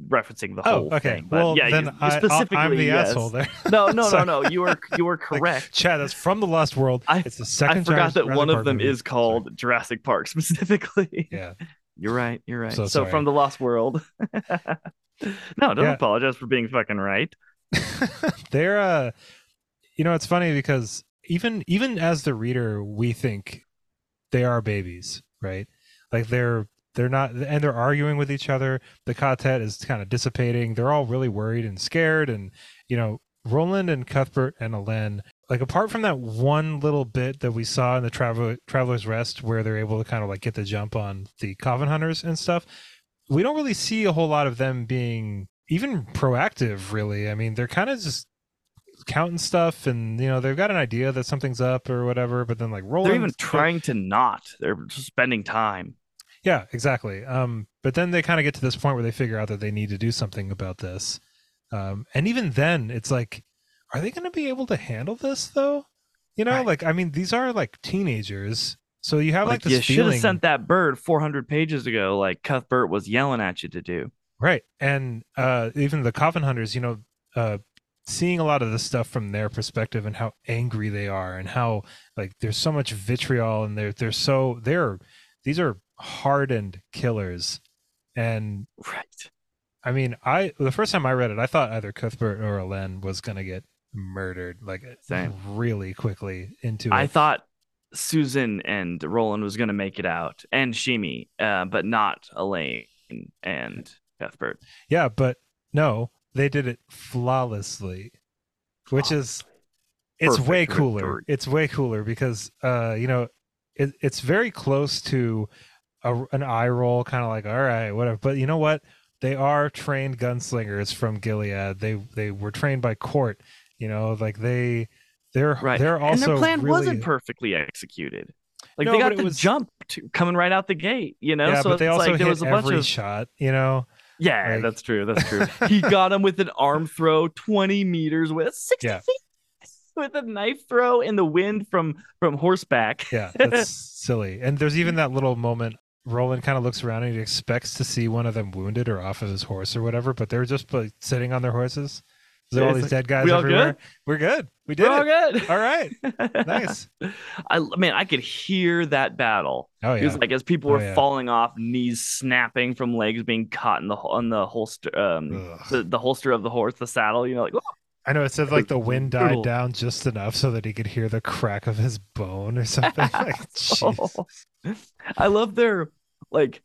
S2: referencing the
S1: Oh,
S2: whole
S1: okay.
S2: thing but
S1: well,
S2: yeah
S1: then
S2: you, you
S1: I,
S2: specifically
S1: I'm the
S2: yes.
S1: asshole there.
S2: no no no no you were you were correct
S1: Chad, that's from the Lost World.
S2: I-
S1: it's the second.
S2: I forgot that
S1: Jurassic
S2: one of
S1: Park
S2: them
S1: movie.
S2: is called Jurassic Park specifically.
S1: Yeah.
S2: You're right. You're right.
S1: So
S2: So, from the Lost World. no, don't
S1: Yeah.
S2: apologize for being fucking right.
S1: they're uh you know it's funny because even even as the reader we think they are babies right like they're they're not and they're arguing with each other the quartet is kind of dissipating they're all really worried and scared and you know roland and cuthbert and alain like apart from that one little bit that we saw in the travel traveler's rest where they're able to kind of like get the jump on the coffin hunters and stuff we don't really see a whole lot of them being even proactive really i mean they're kind of just counting stuff and you know they've got an idea that something's up or whatever but then like Roland,
S2: They're even trying to not. They're just spending time.
S1: Yeah exactly um but then they kind of get to this point where they figure out that they need to do something about this um and even then it's like are they going to be able to handle this though you know
S2: Right.
S1: like i mean these are like teenagers so you have like,
S2: Like,
S1: this
S2: you should have sent that bird 400 pages ago, like Cuthbert was yelling at you to do.
S1: Right. And uh even the coffin hunters, you know, uh seeing a lot of this stuff from their perspective and how angry they are and how like there's so much vitriol and they're they're so they're these are hardened killers. And
S2: Right.
S1: I mean, I the first time I read it, I thought either Cuthbert or Alain was gonna get murdered like
S2: Same.
S1: really quickly into
S2: I
S1: it.
S2: thought Susan and Roland was going to make it out, and Sheemie, uh, but not Alain and Cuthbert.
S1: yeah, but no, they did it flawlessly. Which is it's
S2: Perfect
S1: way cooler it's way cooler because uh you know it, it's very close to a, an eye roll kind of like all right whatever but you know what they are trained gunslingers from gilead they they were trained by Cort you know like they they're
S2: Right.
S1: they're also
S2: and their plan
S1: really,
S2: wasn't perfectly executed. Like
S1: No,
S2: they got the
S1: was-
S2: jump coming right out the gate, you know.
S1: yeah
S2: so
S1: but they
S2: it's
S1: also
S2: like there
S1: hit
S2: was a bunch
S1: every
S2: of
S1: shot you know
S2: yeah,
S1: like-
S2: that's true. That's true. he got him with an arm throw, twenty meters with sixty
S1: Yeah.
S2: feet with a knife throw in the wind from from horseback.
S1: yeah that's silly and there's even that little moment Roland kind of looks around and he expects to see one of them wounded or off of his horse or whatever, but they're just like, sitting on their horses. There are all these
S2: like,
S1: dead guys
S2: we
S1: everywhere.
S2: Good?
S1: We're good. We did
S2: We're all
S1: it.
S2: good.
S1: All right. Nice.
S2: I man, I could hear that battle.
S1: Oh
S2: It
S1: yeah.
S2: was like as people
S1: Oh,
S2: were
S1: yeah.
S2: falling off, knees snapping from legs being caught in the on the holster, um, the, the holster of the horse, the saddle. You know, like
S1: I know it said like the wind died
S2: brutal.
S1: down just enough so that he could hear the crack of his bone or something. like, jeez.
S2: I love their like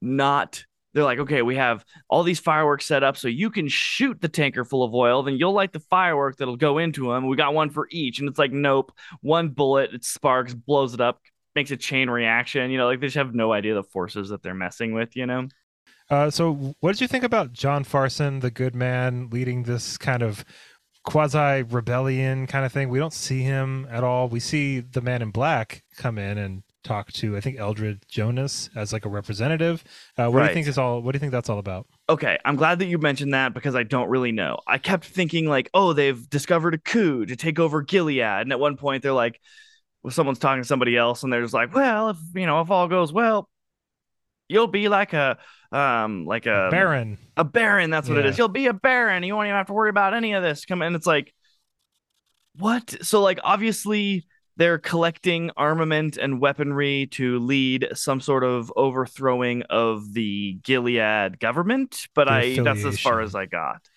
S2: not they're like, okay, we have all these fireworks set up so you can shoot the tanker full of oil, then you'll light the firework that'll go into them. We got one for each. And it's like, nope, one bullet, it sparks, blows it up, makes a chain reaction. You know, like they just have no idea the forces that they're messing with, you know?
S1: Uh, so, what did you think about John Farson, the good man, leading this kind of quasi rebellion kind of thing? We don't see him at all. We see the man in black come in and talk to, I think, Eldred Jonas as like a representative. Uh, what do you think is all? What do you think that's all about?
S2: Okay, I'm glad that you mentioned that because I don't really know. I kept thinking like, oh, they've discovered a coup to take over Gilead, and at one point they're like, well, someone's talking to somebody else, and they're just like, well, if you know, if all goes well, you'll be like a um like a
S1: Baron.
S2: a baron. That's what it
S1: Yeah.
S2: is. You'll be a baron. You won't even have to worry about any of this. Come and it's like, what? So like obviously they're collecting armament and weaponry to lead some sort of overthrowing of the Gilead government. But I that's as far as I got.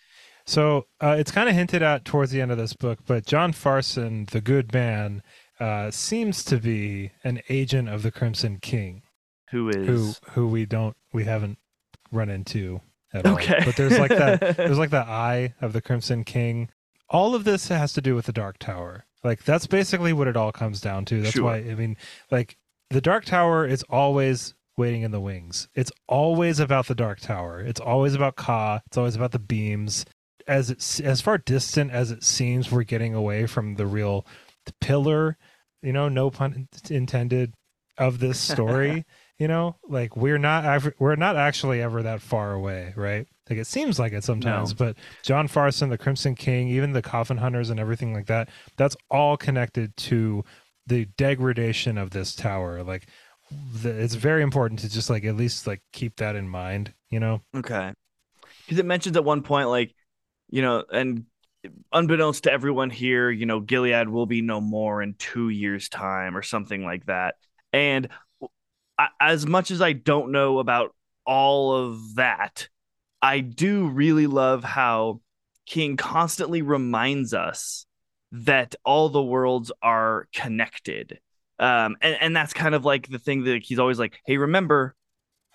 S1: So uh, it's kind of hinted at towards the end of this book, but John Farson, the good man, uh, seems to be an agent of the Crimson King.
S2: Who is
S1: who who we don't we haven't run into at all.
S2: okay?
S1: But there's like that there's like the eye of the Crimson King. All of this has to do with the Dark Tower. Like that's basically what it all comes down to. That's
S2: Sure.
S1: why I mean like the Dark Tower is always waiting in the wings. It's always about the Dark Tower. It's always about Ka. It's always about the beams. As it's as far distant as it seems, we're getting away from the real pillar. You know, no pun intended of this story. You know, like we're not we're not actually ever that far away, right? Like it seems like it sometimes,
S2: No.
S1: but John Farson, the Crimson King, even the Coffin Hunters and everything like that, that's all connected to the degradation of this tower. Like the, it's very important to just like at least like keep that in mind, you know?
S2: Okay. Because it mentions at one point, like, you know, and unbeknownst to everyone here, you know, Gilead will be no more in two years' time or something like that. And as much as I don't know about all of that, I do really love how King constantly reminds us that all the worlds are connected. Um, and, and that's kind of like the thing that he's always like, hey, remember,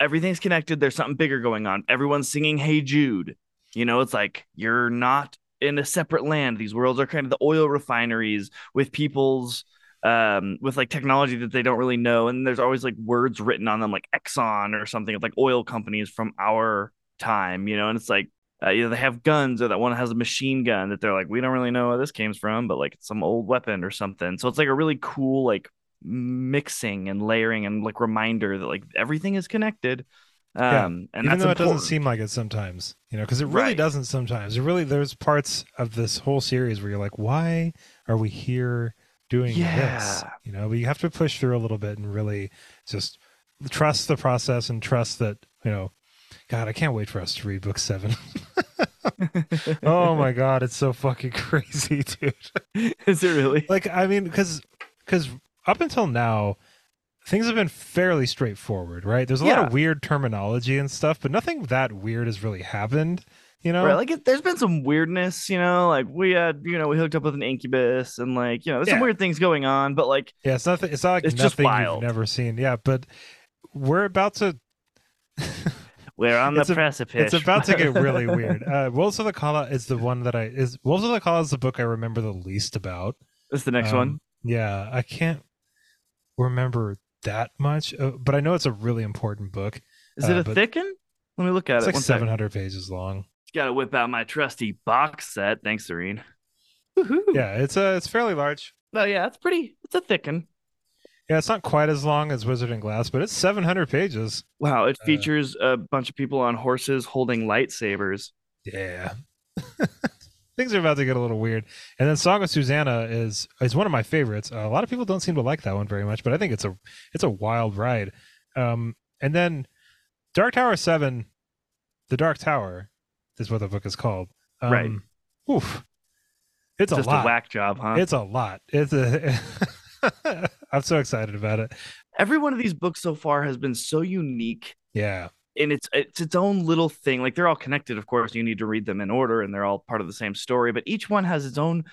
S2: everything's connected. There's something bigger going on. Everyone's singing Hey Jude. You know, it's like you're not in a separate land. These worlds are kind of the oil refineries with people's um with like technology that they don't really know and there's always like words written on them like Exxon or something of like oil companies from our time, you know, and it's like uh, you know they have guns or that one has a machine gun that they're like we don't really know where this came from, but like it's some old weapon or something. So it's like a really cool like mixing and layering and like reminder that like everything is connected. Um,
S1: Yeah.
S2: and
S1: Even
S2: that's
S1: though it doesn't seem like it sometimes, you know, because it really
S2: Right.
S1: doesn't sometimes. It really, there's parts of this whole series where you're like, why are we here doing this? You know, but you have to push through a little bit and really just trust the process and trust that, you know, God, I can't wait for us to read book seven. oh my God, it's so fucking crazy, dude.
S2: is it really?
S1: Like, I mean, because, because up until now, things have been fairly straightforward, right? There's a lot of weird terminology and stuff, but nothing that weird has really happened. You know,
S2: Right, like it, there's been some weirdness, you know, like we had, you know, we hooked up with an incubus and like, you know, there's some weird things going on, but like,
S1: yeah, it's nothing. It's not like
S2: It's just
S1: nothing
S2: wild.
S1: you've never seen. Yeah, but we're about to.
S2: we're on the
S1: It's a-
S2: precipice.
S1: It's about to get really weird. Uh, Wolves of the Calla is the one that I is Wolves of the Calla is the book I remember the least about.
S2: That's the next
S1: Um,
S2: one.
S1: Yeah, I can't remember that much, uh, but I know it's a really important book.
S2: Is it
S1: uh,
S2: a thicken? Let me look at
S1: It's
S2: it.
S1: like 700 pages long.
S2: Got to whip out my trusty box set. Thanks, Serene. Woohoo.
S1: Yeah, it's a it's fairly large.
S2: Oh yeah, it's pretty. It's a thicken.
S1: Yeah, it's not quite as long as Wizard and Glass, but it's 700 pages.
S2: Wow, it
S1: Uh,
S2: features a bunch of people on horses holding lightsabers.
S1: Yeah. Things are about to get a little weird. And then Song of Susannah is is one of my favorites. Uh, a lot of people don't seem to like that one very much, but I think it's a it's a wild ride. Um, and then Dark Tower 7, The Dark Tower is what the book is called. Um,
S2: Right.
S1: Oof. It's
S2: Just
S1: a lot.
S2: a whack job, huh?
S1: It's a lot. It's a I'm so excited about it.
S2: Every one of these books so far has been so unique
S1: Yeah.
S2: and it's it's its own little thing. Like they're all connected, of course. You need to read them in order, and they're all part of the same story. But each one has its own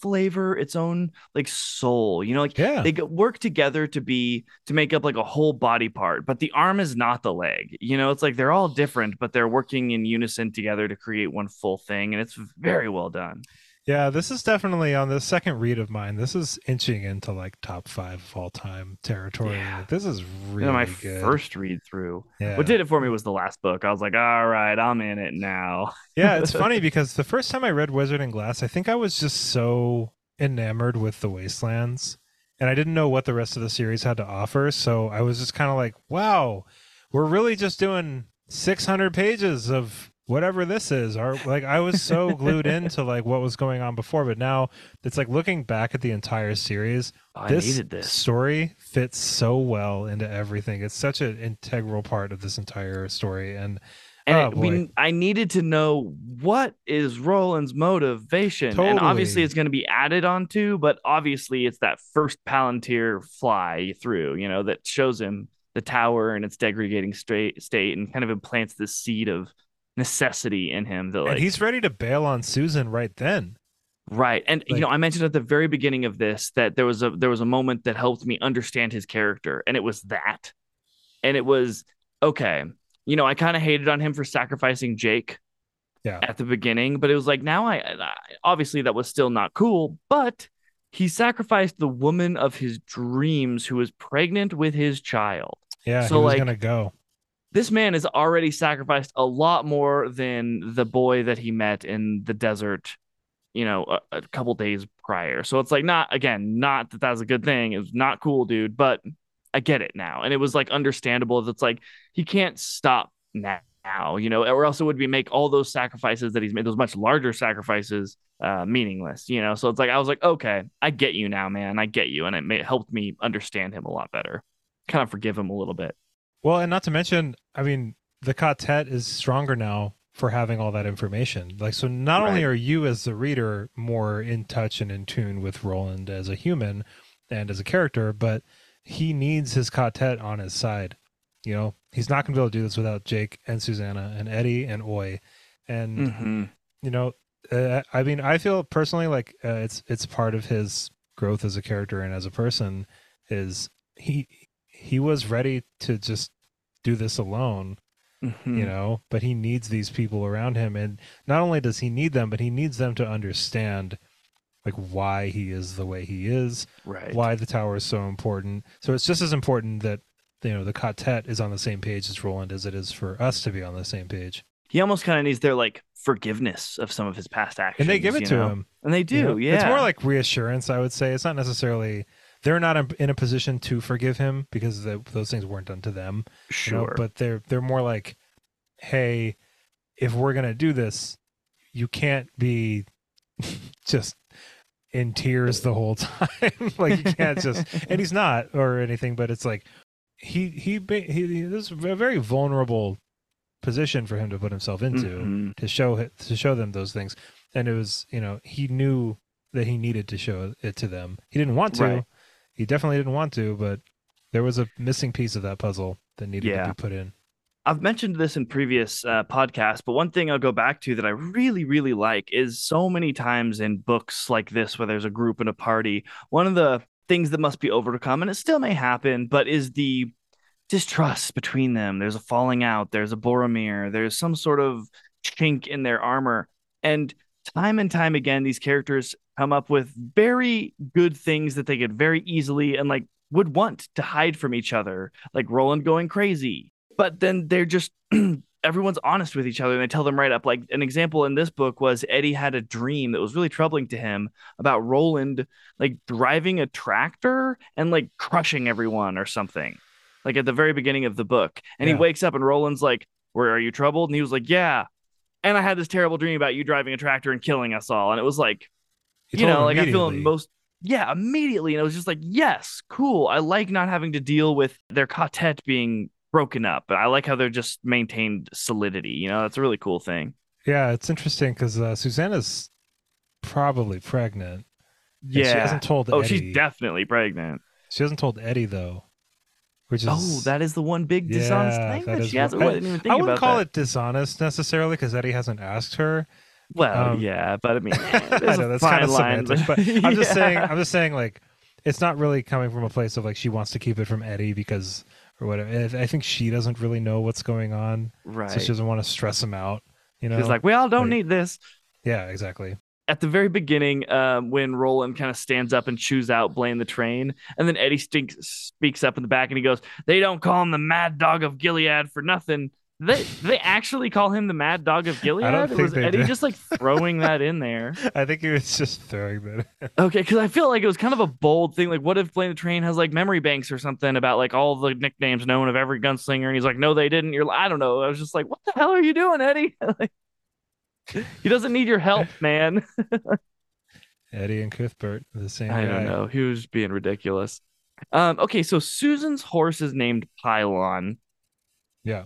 S2: flavor, its own like soul. You know, like
S1: Yeah.
S2: they work together to be to make up like a whole body part. But the arm is not the leg. You know, it's like they're all different, but they're working in unison together to create one full thing, and it's very well done.
S1: Yeah, this is definitely on the second read of mine. This is inching into like top five of all time territory.
S2: Yeah.
S1: Like, this is
S2: You
S1: really
S2: know, my
S1: good.
S2: first read through.
S1: yeah.
S2: What did it for me was the last book. I was like, all right, I'm in it now.
S1: yeah, it's funny because the first time I read Wizard and Glass, I think I was just so enamored with the Wastelands, and I didn't know what the rest of the series had to offer. So I was just kind of like, "Wow, we're really just doing 600 pages of whatever this is." Or like, I was so glued into like what was going on before, but now it's like looking back at the entire series.
S2: I
S1: this,
S2: needed this.
S1: story fits so well into everything. It's such an integral part of this entire story, and
S2: And
S1: Oh,
S2: we. I needed to know what is Roland's motivation, and obviously it's going to be added onto, but obviously it's that first Palantir fly through, you know, that shows him the tower and its degrading straight state, and kind of implants this seed of necessity in him that like
S1: and he's ready to bail on Susan right then.
S2: Right. And you know, I mentioned at the very beginning of this that there was a there was a moment that helped me understand his character and it was that. And it was okay. You know, I kind of hated on him for sacrificing Jake
S1: Yeah.
S2: at the beginning, but it was like now I, I obviously that was still not cool, but he sacrificed the woman of his dreams who was pregnant with his child.
S1: Yeah,
S2: So,
S1: he was
S2: like-
S1: gonna go.
S2: This man has already sacrificed a lot more than the boy that he met in the desert, you know, a, a couple days prior. So it's like not again, not that that's a good thing. it's not cool, dude, but I get it now. And it was like understandable. It's like he can't stop now, you know, or else it would be make all those sacrifices that he's made, those much larger sacrifices, uh, meaningless, you know. So it's like I was like, okay, I get you now, man. I get you, and it may, helped me understand him a lot better. Kind of forgive him a little bit.
S1: Well, and not to mention, I mean, the quartet is stronger now for having all that information. Like, so not right. only are you as the reader more in touch and in tune with Roland as a human and as a character, but he needs his quartet on his side. You know, he's not going to be able to do this without Jake and Susannah and Eddie and Oy. And, mm-hmm. you know, uh, I mean, I feel personally like uh, it's it's part of his growth as a character and as a person is he he was ready to just do this alone mm-hmm. you know but he needs these people around him. And not only does he need them but he needs them to understand like why he is the way he is
S2: right.
S1: why the tower is so important. So it's just as important that you know the quartet is on the same page as roland as it is for us to be on the same page.
S2: He almost kind of needs their like forgiveness of some of his past actions
S1: and they give it to
S2: know?
S1: him.
S2: And they do you know? yeah
S1: it's more like reassurance i would say. It's not necessarily they're not in a position to forgive him because the, those things weren't done to them.
S2: Sure,
S1: you know? but they're they're more like, hey, if we're gonna do this, you can't be just in tears the whole time. like you can't just, and he's not or anything. But it's like he he he, he this is a very vulnerable position for him to put himself into mm-hmm. to show to show them those things. And it was you know he knew that he needed to show it to them. He didn't want to. Right he definitely didn't want to, but there was a missing piece of that puzzle that needed yeah. to be put in.
S2: I've mentioned this in previous uh, podcasts, but one thing I'll go back to that I really, really like is so many times in books like this, where there's a group and a party, one of the things that must be overcome, and it still may happen, but is the distrust between them. There's a falling out, there's a Boromir, there's some sort of chink in their armor. And time and time again, these characters come up with very good things that they could very easily and like would want to hide from each other, like Roland going crazy. But then they're just everyone's honest with each other and they tell them right up. Like an example in this book was Eddie had a dream that was really troubling to him about Roland like driving a tractor and like crushing everyone or something. Like at the very beginning of the book. And yeah. he wakes up and Roland's like, Where are you troubled? And he was like, Yeah. And I had this terrible dream about you driving a tractor and killing us all. And it was like, you know, like I feel most yeah, immediately. And it was just like, yes, cool. I like not having to deal with their quartet being broken up. But I like how they're just maintained solidity. You know, that's a really cool thing.
S1: Yeah, it's interesting because uh, Susannah's probably pregnant.
S2: Yeah,
S1: she hasn't told.
S2: Oh,
S1: Eddie.
S2: she's definitely pregnant.
S1: She hasn't told Eddie though, which is
S2: oh, that is the one big dishonest
S1: yeah,
S2: thing that, that
S1: she
S2: hasn't. I, I, didn't even think
S1: I wouldn't call
S2: that.
S1: it dishonest necessarily because Eddie hasn't asked her.
S2: Well, um, yeah, but I mean,
S1: I know that's kind of semantic, but I'm just saying, I'm just saying, like, it's not really coming from a place of like she wants to keep it from Eddie because or whatever. I think she doesn't really know what's going on,
S2: right?
S1: So she doesn't want to stress him out. You know,
S2: she's like, we all don't like, need this.
S1: Yeah, exactly.
S2: At the very beginning, um, when Roland kind of stands up and chews out Blaine the Train, and then Eddie stinks, speaks up in the back and he goes, "They don't call him the Mad Dog of Gilead for nothing." They they actually call him the Mad Dog of Gilead? I don't think was Eddie did. just like throwing that in there?
S1: I think he was just throwing that.
S2: In. Okay, because I feel like it was kind of a bold thing. Like, what if Blaine the Train has like memory banks or something about like all the nicknames known of every gunslinger? And he's like, no, they didn't. You're, I don't know. I was just like, what the hell are you doing, Eddie? like, he doesn't need your help, man.
S1: Eddie and Cuthbert, the same. Guy.
S2: I
S1: guy.
S2: don't know. He was being ridiculous. Um, okay, so Susan's horse is named Pylon.
S1: Yeah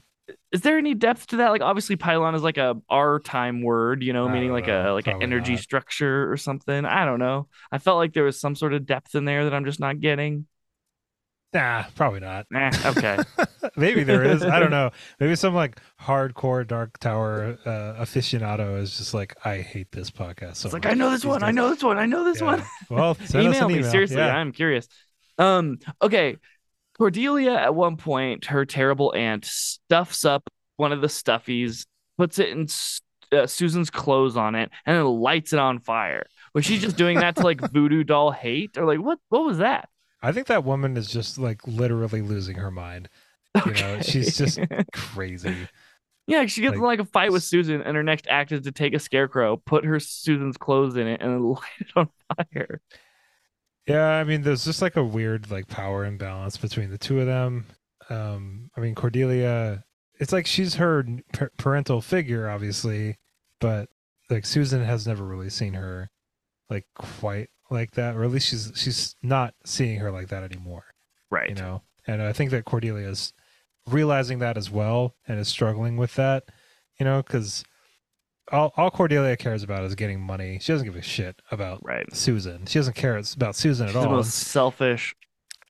S2: is there any depth to that? Like obviously pylon is like a R time word, you know, meaning like know. a like an energy not. structure or something. I don't know. I felt like there was some sort of depth in there that I'm just not getting.
S1: Nah, probably not.
S2: Nah, okay.
S1: Maybe there is. I don't know. Maybe some like hardcore Dark Tower uh, aficionado is just like, I hate this podcast. So
S2: it's like I know this one. Days. I know this one. I know this yeah. one.
S1: Well,
S2: email me
S1: email.
S2: seriously.
S1: Yeah.
S2: I'm curious. Um. Okay. Cordelia, at one point, her terrible aunt stuffs up one of the stuffies, puts it in uh, Susan's clothes on it, and then lights it on fire. Was she just doing that to like voodoo doll hate, or like what? What was that?
S1: I think that woman is just like literally losing her mind. Okay. You know, she's just crazy.
S2: Yeah, she gets like, like, a fight with Susan, and her next act is to take a scarecrow, put her Susan's clothes in it, and then light it on fire.
S1: Yeah, I mean, there's just like a weird like power imbalance between the two of them. Um, I mean, Cordelia, it's like she's her par- parental figure, obviously, but like Susan has never really seen her like quite like that, or at least she's she's not seeing her like that anymore.
S2: Right.
S1: You know, and I think that Cordelia is realizing that as well and is struggling with that. You know, because all all Cordelia cares about is getting money. She doesn't give a shit about
S2: Right.
S1: Susan. She doesn't care about Susan
S2: She's
S1: at all.
S2: the most selfish.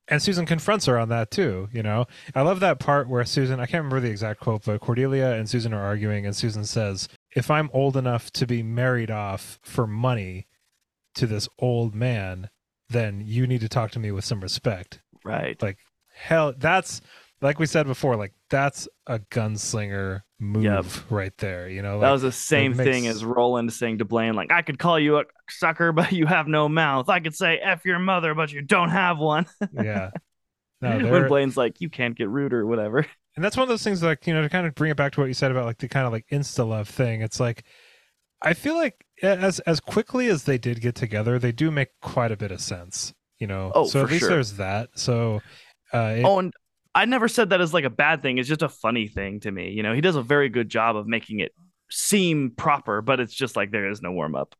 S1: And Susan confronts her on that too, you know. I love that part where Susan, I can't remember the exact quote, but Cordelia and Susan are arguing and Susan says, "If I'm old enough to be married off for money to this old man, then you need to talk to me with some respect."
S2: Right.
S1: Like hell, that's like we said before, like that's a gunslinger move
S2: Yep.
S1: right there, you know.
S2: that was the same
S1: makes-
S2: thing as Roland saying to Blaine, like, I could call you a sucker, but you have no mouth. I could say F your mother, but you don't have one.
S1: yeah. No,
S2: when Blaine's like, you can't get rude or whatever.
S1: and that's one of those things like you know to kind of bring it back to what you said about like the kind of like insta love thing it's like i feel like as as quickly as they did get together they do make quite a bit of sense you know
S2: Oh,
S1: so at least
S2: sure.
S1: there's that so uh it-
S2: oh, and I never said that as like a bad thing. It's just a funny thing to me. You know, he does a very good job of making it seem proper, but it's just like there is no warm up.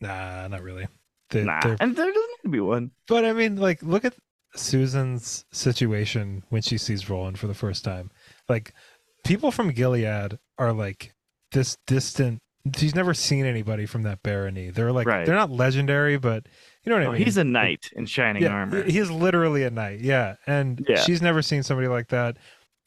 S1: nah not really They-
S2: Nah.
S1: they're-
S2: And there doesn't need to be one.
S1: but i mean like look at susan's situation when she sees roland for the first time like people from gilead are like this distant she's never seen anybody from that barony they're like
S2: Right.
S1: they're not legendary but you know what
S2: Oh,
S1: i mean
S2: he's a knight in shining armor.
S1: He is literally a knight. Yeah. And
S2: Yeah.
S1: she's never seen somebody like that.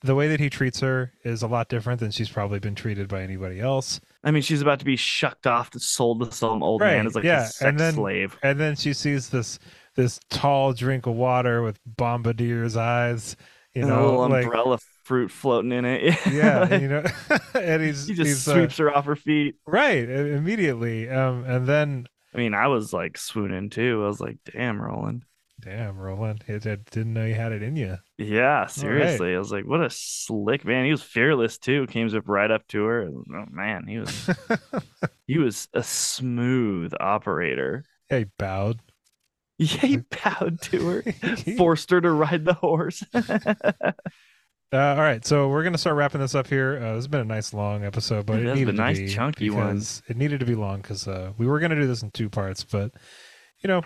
S1: The way that he treats her is a lot different than she's probably been treated by anybody else.
S2: I mean, she's about to be shucked off to sold to some old man as like
S1: yeah,
S2: a sex
S1: and then-
S2: slave.
S1: And then she sees this this tall drink of water with bombardier's eyes, you
S2: and a
S1: know,
S2: little
S1: like
S2: umbrella fruit floating in it.
S1: yeah, and, you know, and he's
S2: he just
S1: he's, uh,
S2: sweeps her off her feet.
S1: right immediately. Um, and then
S2: I mean, I was like swooning too. I was like, damn, Roland.
S1: damn, Roland, I didn't know you had it in you.
S2: Yeah, seriously. I was like, what a slick man. He was fearless too. Came up right up to her. and, Oh man, he was he was a smooth operator.
S1: yeah, he bowed.
S2: Yeah, he bowed to her, forced her to ride the horse.
S1: Uh, all right, so we're gonna start wrapping this up here. Uh, this has been a nice long episode, but
S2: It
S1: it needed
S2: been
S1: to
S2: nice,
S1: be
S2: chunky one.
S1: It needed to be long because uh, we were gonna do this in two parts, but you know,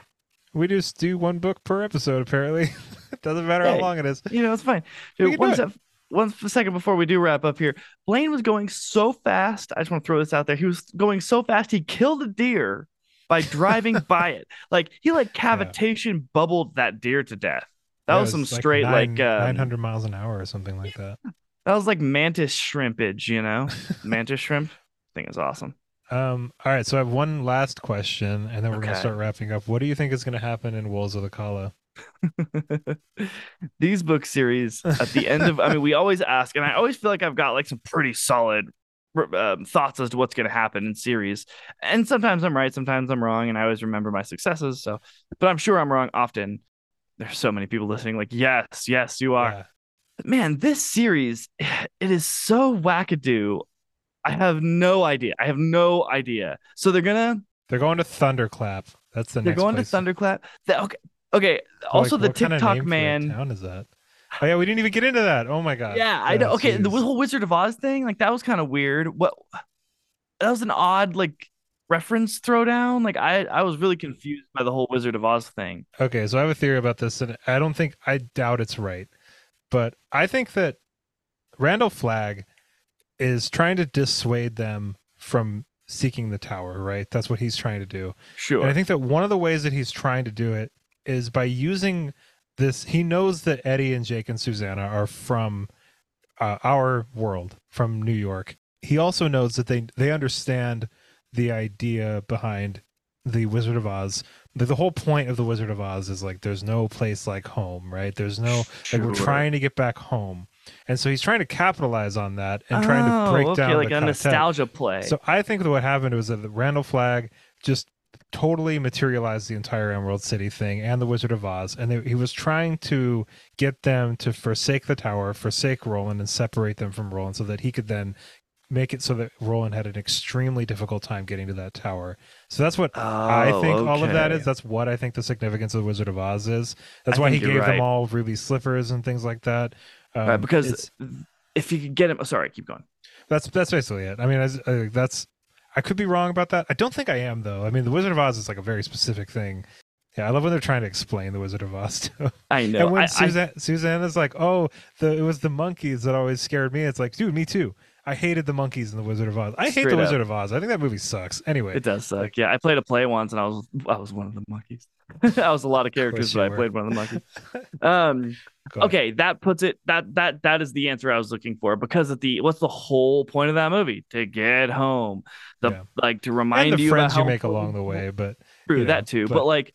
S1: we just do one book per episode. Apparently, it doesn't matter how long it is.
S2: you know, it's fine. Dude, one, sec- one second before we do wrap up here, Blaine was going so fast. I just want to throw this out there. He was going so fast, he killed a deer by driving by it. Like he like cavitation bubbled that deer to death. That
S1: Yeah,
S2: was
S1: it
S2: some
S1: was
S2: straight
S1: nine,
S2: like um,
S1: 900 miles an hour or something like that.
S2: that was like mantis shrimpage, you know, mantis shrimp. thing is awesome.
S1: Um, all right, so I have one last question, and then we're gonna start wrapping up. What do you think is gonna happen in Wolves of the Calla?
S2: These book series at the end of, I mean, we always ask, and I always feel like I've got like some pretty solid um, thoughts as to what's going to happen in series. And sometimes I'm right, sometimes I'm wrong, and I always remember my successes. So, but I'm sure I'm wrong often. There's so many people listening, like, yes, yes, you are.
S1: Yeah.
S2: Man, this series, it is so wackadoo. I have no idea. I have no idea. So they're gonna
S1: They're going to Thunderclap. That's the
S2: they're going
S1: place.
S2: to Thunderclap. The- okay, okay.
S1: Oh,
S2: Also,
S1: like,
S2: the
S1: what kind of
S2: man.
S1: town is that? Oh yeah, we didn't even get into that. Oh my god.
S2: Yeah, I know. Okay, the whole Wizard of Oz thing, like that was kind of weird. What that was an odd like reference throwdown. Like I I was really confused by the whole Wizard of Oz thing.
S1: Okay, so I have a theory about this, and I don't think I doubt it's right, but I think that Randall Flagg is trying to dissuade them from seeking the tower. Right, that's what he's trying to do.
S2: Sure.
S1: And I think that one of the ways that he's trying to do it is by using this. He knows that Eddie and Jake and Susannah are from uh, our world, from New York. He also knows that they they understand the idea behind the Wizard of Oz. The, the whole point of the Wizard of Oz is like there's no place like home, right? There's no like we're trying to get back home, and so he's trying to capitalize on that and trying to
S2: Oh,
S1: break
S2: okay,
S1: down
S2: like
S1: the
S2: a
S1: cartel.
S2: nostalgia play.
S1: So I think that what happened was that the Randall Flagg just totally materialized the entire Emerald City thing and the Wizard of Oz, and they, he was trying to get them to forsake the tower, forsake Roland, and separate them from Roland, so that he could then make it so that Roland had an extremely difficult time getting to that tower. So that's what
S2: Oh,
S1: I think all of that is. That's what I think the significance of the Wizard of Oz is. That's
S2: I
S1: why he gave
S2: right.
S1: them all ruby slippers and things like that. Um,
S2: Right, because if you could get him, oh, sorry, keep going.
S1: that's that's basically it. I mean, as, uh, that's I could be wrong about that. I don't think I am though. I mean, the Wizard of Oz is like a very specific thing. Yeah, I love when they're trying to explain the Wizard of Oz too.
S2: I know.
S1: and when
S2: I, I-
S1: Suzanne Suzanne is like, "Oh, the it was the monkeys that always scared me." It's like, dude, me too. I hated the monkeys in the Wizard of Oz. I hate the
S2: up.
S1: Wizard of Oz. I think that movie sucks. Anyway,
S2: it does suck. Yeah, I played a play once, and I was I was one of the monkeys. I was a lot of characters, but I
S1: were.
S2: played one of the monkeys. Um, okay, that puts it that that that is the answer I was looking for because at the what's the whole point of that movie to get home, the
S1: Yeah.
S2: like to remind
S1: and the
S2: you
S1: friends you make along the way, but
S2: True
S1: you know,
S2: that too,
S1: but-
S2: but, like,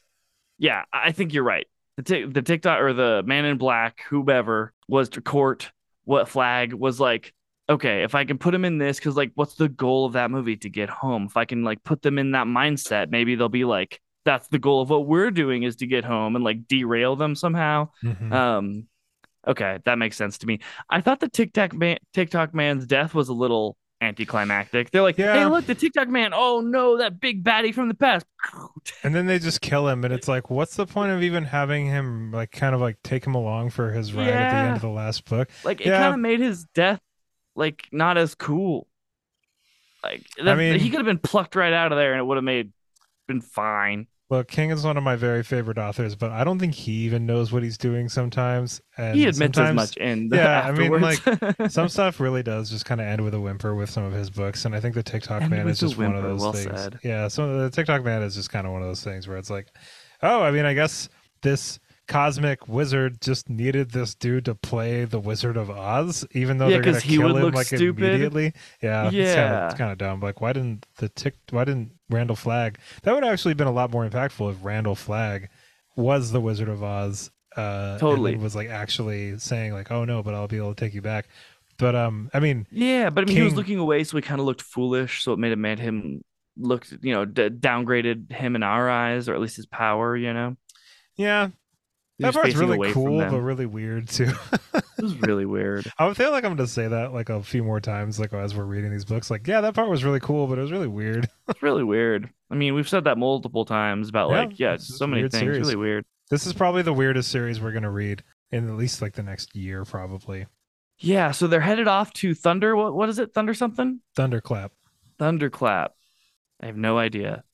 S2: yeah, I think you're right. The tic the Tick-Tock or the Man in Black, whoever was to court, what flag was like. Okay, if I can put them in this, because like, what's the goal of that movie to get home? If I can like put them in that mindset, maybe they'll be like, that's the goal of what we're doing is to get home and like derail them somehow.
S1: Mhm.
S2: Um, okay, that makes sense to me. I thought the Tick-Tock man, Tick-Tock man's death was a little anticlimactic. They're like, hey,
S1: Yeah.
S2: look, the Tick-Tock man. Oh no, that big baddie from the past.
S1: and then they just kill him, and it's like, what's the point of even having him like kind of like take him along for his ride at the end of the last book?
S2: Like it kind of made his death like not as cool. Like that,
S1: mean-
S2: he could have been plucked right out of there and it would have made been fine.
S1: Look, King is one of my very favorite authors, but I don't think he even knows what he's doing sometimes. And
S2: he admits as much in the
S1: Yeah, I mean,
S2: like
S1: some stuff really does just kind of end with a whimper with some of his books, and I think the Tick-Tock
S2: End
S1: man is just one of those
S2: well
S1: things.
S2: said.
S1: Yeah, so the Tick-Tock man is just kind of one of those things where it's like, oh, I mean, I guess this cosmic wizard just needed this dude to play the Wizard of Oz, even though
S2: Yeah,
S1: they're gonna
S2: he
S1: kill
S2: would
S1: him
S2: look
S1: like
S2: stupid.
S1: immediately. Yeah, it's kind of
S2: Yeah.
S1: it's kind of dumb. Like, why didn't the tick? Why didn't Randall Flagg? That would actually have been a lot more impactful if Randall Flagg was the Wizard of Oz. Uh,
S2: Totally.
S1: was like actually saying like, "Oh no, but I'll be able to take you back." But um, I mean,
S2: yeah, but I mean, he was looking away, so he kind of looked foolish. So it made it made him look, you know, d- downgraded him in our eyes, or at least his power. You know,
S1: yeah, That part's really cool, but really weird too.
S2: It was really weird.
S1: I feel like I'm going to say that like a few more times, like as we're reading these books. Like, yeah, that part was really cool, but it was really weird.
S2: It's really weird. I mean, we've said that multiple times about
S1: Yeah,
S2: like, yeah, so many things.
S1: series.
S2: Really weird.
S1: This is probably the weirdest series we're going to read in at least like the next year, probably.
S2: Yeah, so they're headed off to Thunder. What what is it? Thunder something?
S1: Thunderclap.
S2: Thunderclap. I have no idea.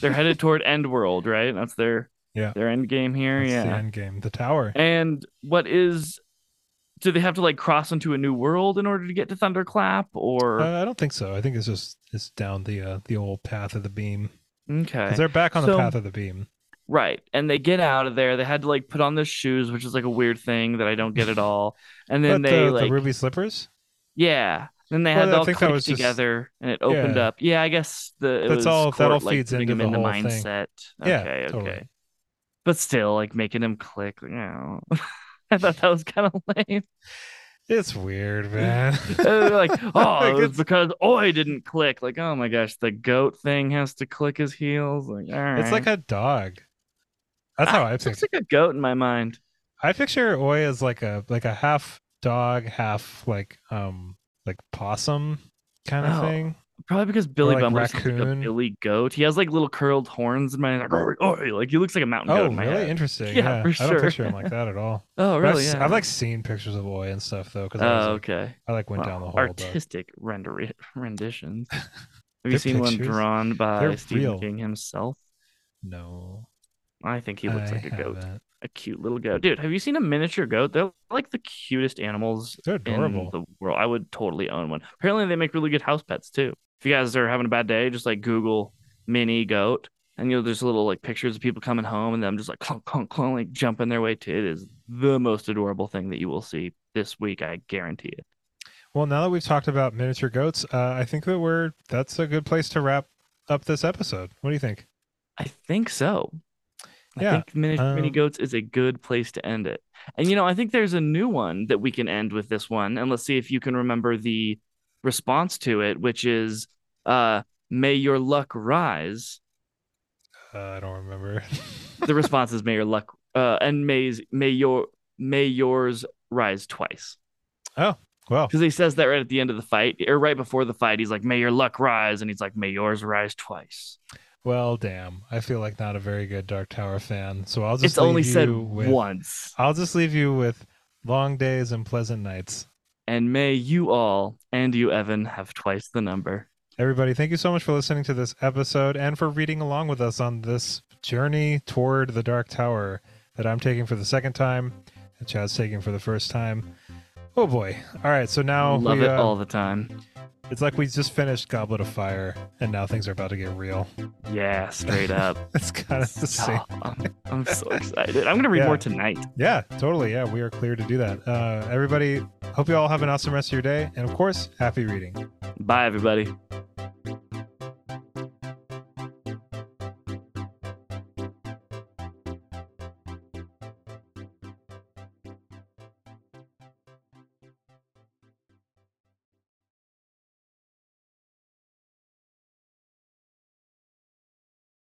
S2: They're headed toward End World, right? That's their
S1: Yeah.
S2: their end game here.
S1: That's
S2: yeah.
S1: the end game. The tower.
S2: And what is do they have to like cross into a new world in order to get to Thunderclap or
S1: Uh, I don't think so. I think it's just it's down the uh, the old path of the beam.
S2: okay.
S1: They're back on the path of the beam.
S2: Right. And they get out of there. They had to like put on their shoes, which is like a weird thing that I don't get at all. And then they
S1: the,
S2: like
S1: the ruby slippers.
S2: Yeah. Then they
S1: Well,
S2: had to all click
S1: just-
S2: together and it opened
S1: Yeah.
S2: up. Yeah, I guess the it
S1: That's all- that all
S2: Court, like,
S1: feeds into the
S2: in the
S1: whole thing.
S2: mindset.
S1: Yeah,
S2: okay,
S1: totally.
S2: But still, like making him click, you know. I thought that was kind of lame.
S1: It's weird, man.
S2: Like, oh,
S1: Like,
S2: it was
S1: it's-
S2: because Oy didn't click. Like, oh my gosh, the goat thing has to click his heels. Like, all right.
S1: It's like a dog. That's how I
S2: think
S1: It's
S2: like a goat in my mind.
S1: I picture Oy as like a like a half dog, half like um like possum kind of
S2: Oh,
S1: thing.
S2: Probably because Billy
S1: like
S2: Bumble is like a. Billy goat. He has like little curled horns in my like, "Oy, oi," like he looks like a mountain goat
S1: Oh,
S2: in
S1: really
S2: head.
S1: interesting.
S2: Yeah,
S1: Yeah,
S2: for
S1: I
S2: sure.
S1: don't picture him like that at all.
S2: Oh, really?
S1: I've,
S2: yeah.
S1: I've like seen pictures of Oy and stuff though, because
S2: Oh,
S1: I, was, oh, like,
S2: okay.
S1: I like went down the hole. But
S2: artistic render renditions. Have you seen one drawn by
S1: They're
S2: Stephen
S1: real.
S2: King himself?
S1: no,
S2: I think he looks
S1: I
S2: like a goat,
S1: haven't.
S2: a cute little goat. Dude, have you seen a miniature goat? They're like the cutest animals
S1: They're
S2: in
S1: adorable.
S2: the world. I would totally own one. Apparently, they make really good house pets too. If you guys are having a bad day, just like Google mini goat, and you know there's little like pictures of people coming home and them just like clunk clunk clunk like jumping their way to it is the most adorable thing that you will see this week. I guarantee it.
S1: Well, now that we've talked about miniature goats, uh, I think that we're that's a good place to wrap up this episode. What do you think?
S2: I think so. I
S1: Yeah,
S2: think mini, mini
S1: um,
S2: goats is a good place to end it. And you know, I think there's a new one that we can end with this one, and let's see if you can remember the response to it, which is uh may your luck rise.
S1: Uh, I don't remember.
S2: The response is may your luck uh and may may your may yours rise twice.
S1: oh, Well,
S2: Because he says that right at the end of the fight, or right before the fight. He's like, "May your luck rise," and he's like, "May yours rise twice."
S1: well, damn. I feel like not a very good Dark Tower fan. So I'll just
S2: It's only said
S1: with,
S2: once.
S1: I'll just leave you with long days and pleasant nights.
S2: And may you all and you, Evan, have twice the number.
S1: Everybody, thank you so much for listening to this episode and for reading along with us on this journey toward the Dark Tower that I'm taking for the second time, that Chad's taking for the first time. Oh boy. All right, so now
S2: Love
S1: we,
S2: it
S1: uh,
S2: all the time.
S1: it's like we just finished Goblet of Fire and now things are about to get real.
S2: Yeah, straight up.
S1: It's kind of the same.
S2: Oh, I'm, I'm so excited. I'm gonna read
S1: Yeah.
S2: more tonight.
S1: Yeah, totally. Yeah, we are clear to do that. Uh, everybody, hope you all have an awesome rest of your day. And of course, happy reading.
S2: Bye, everybody.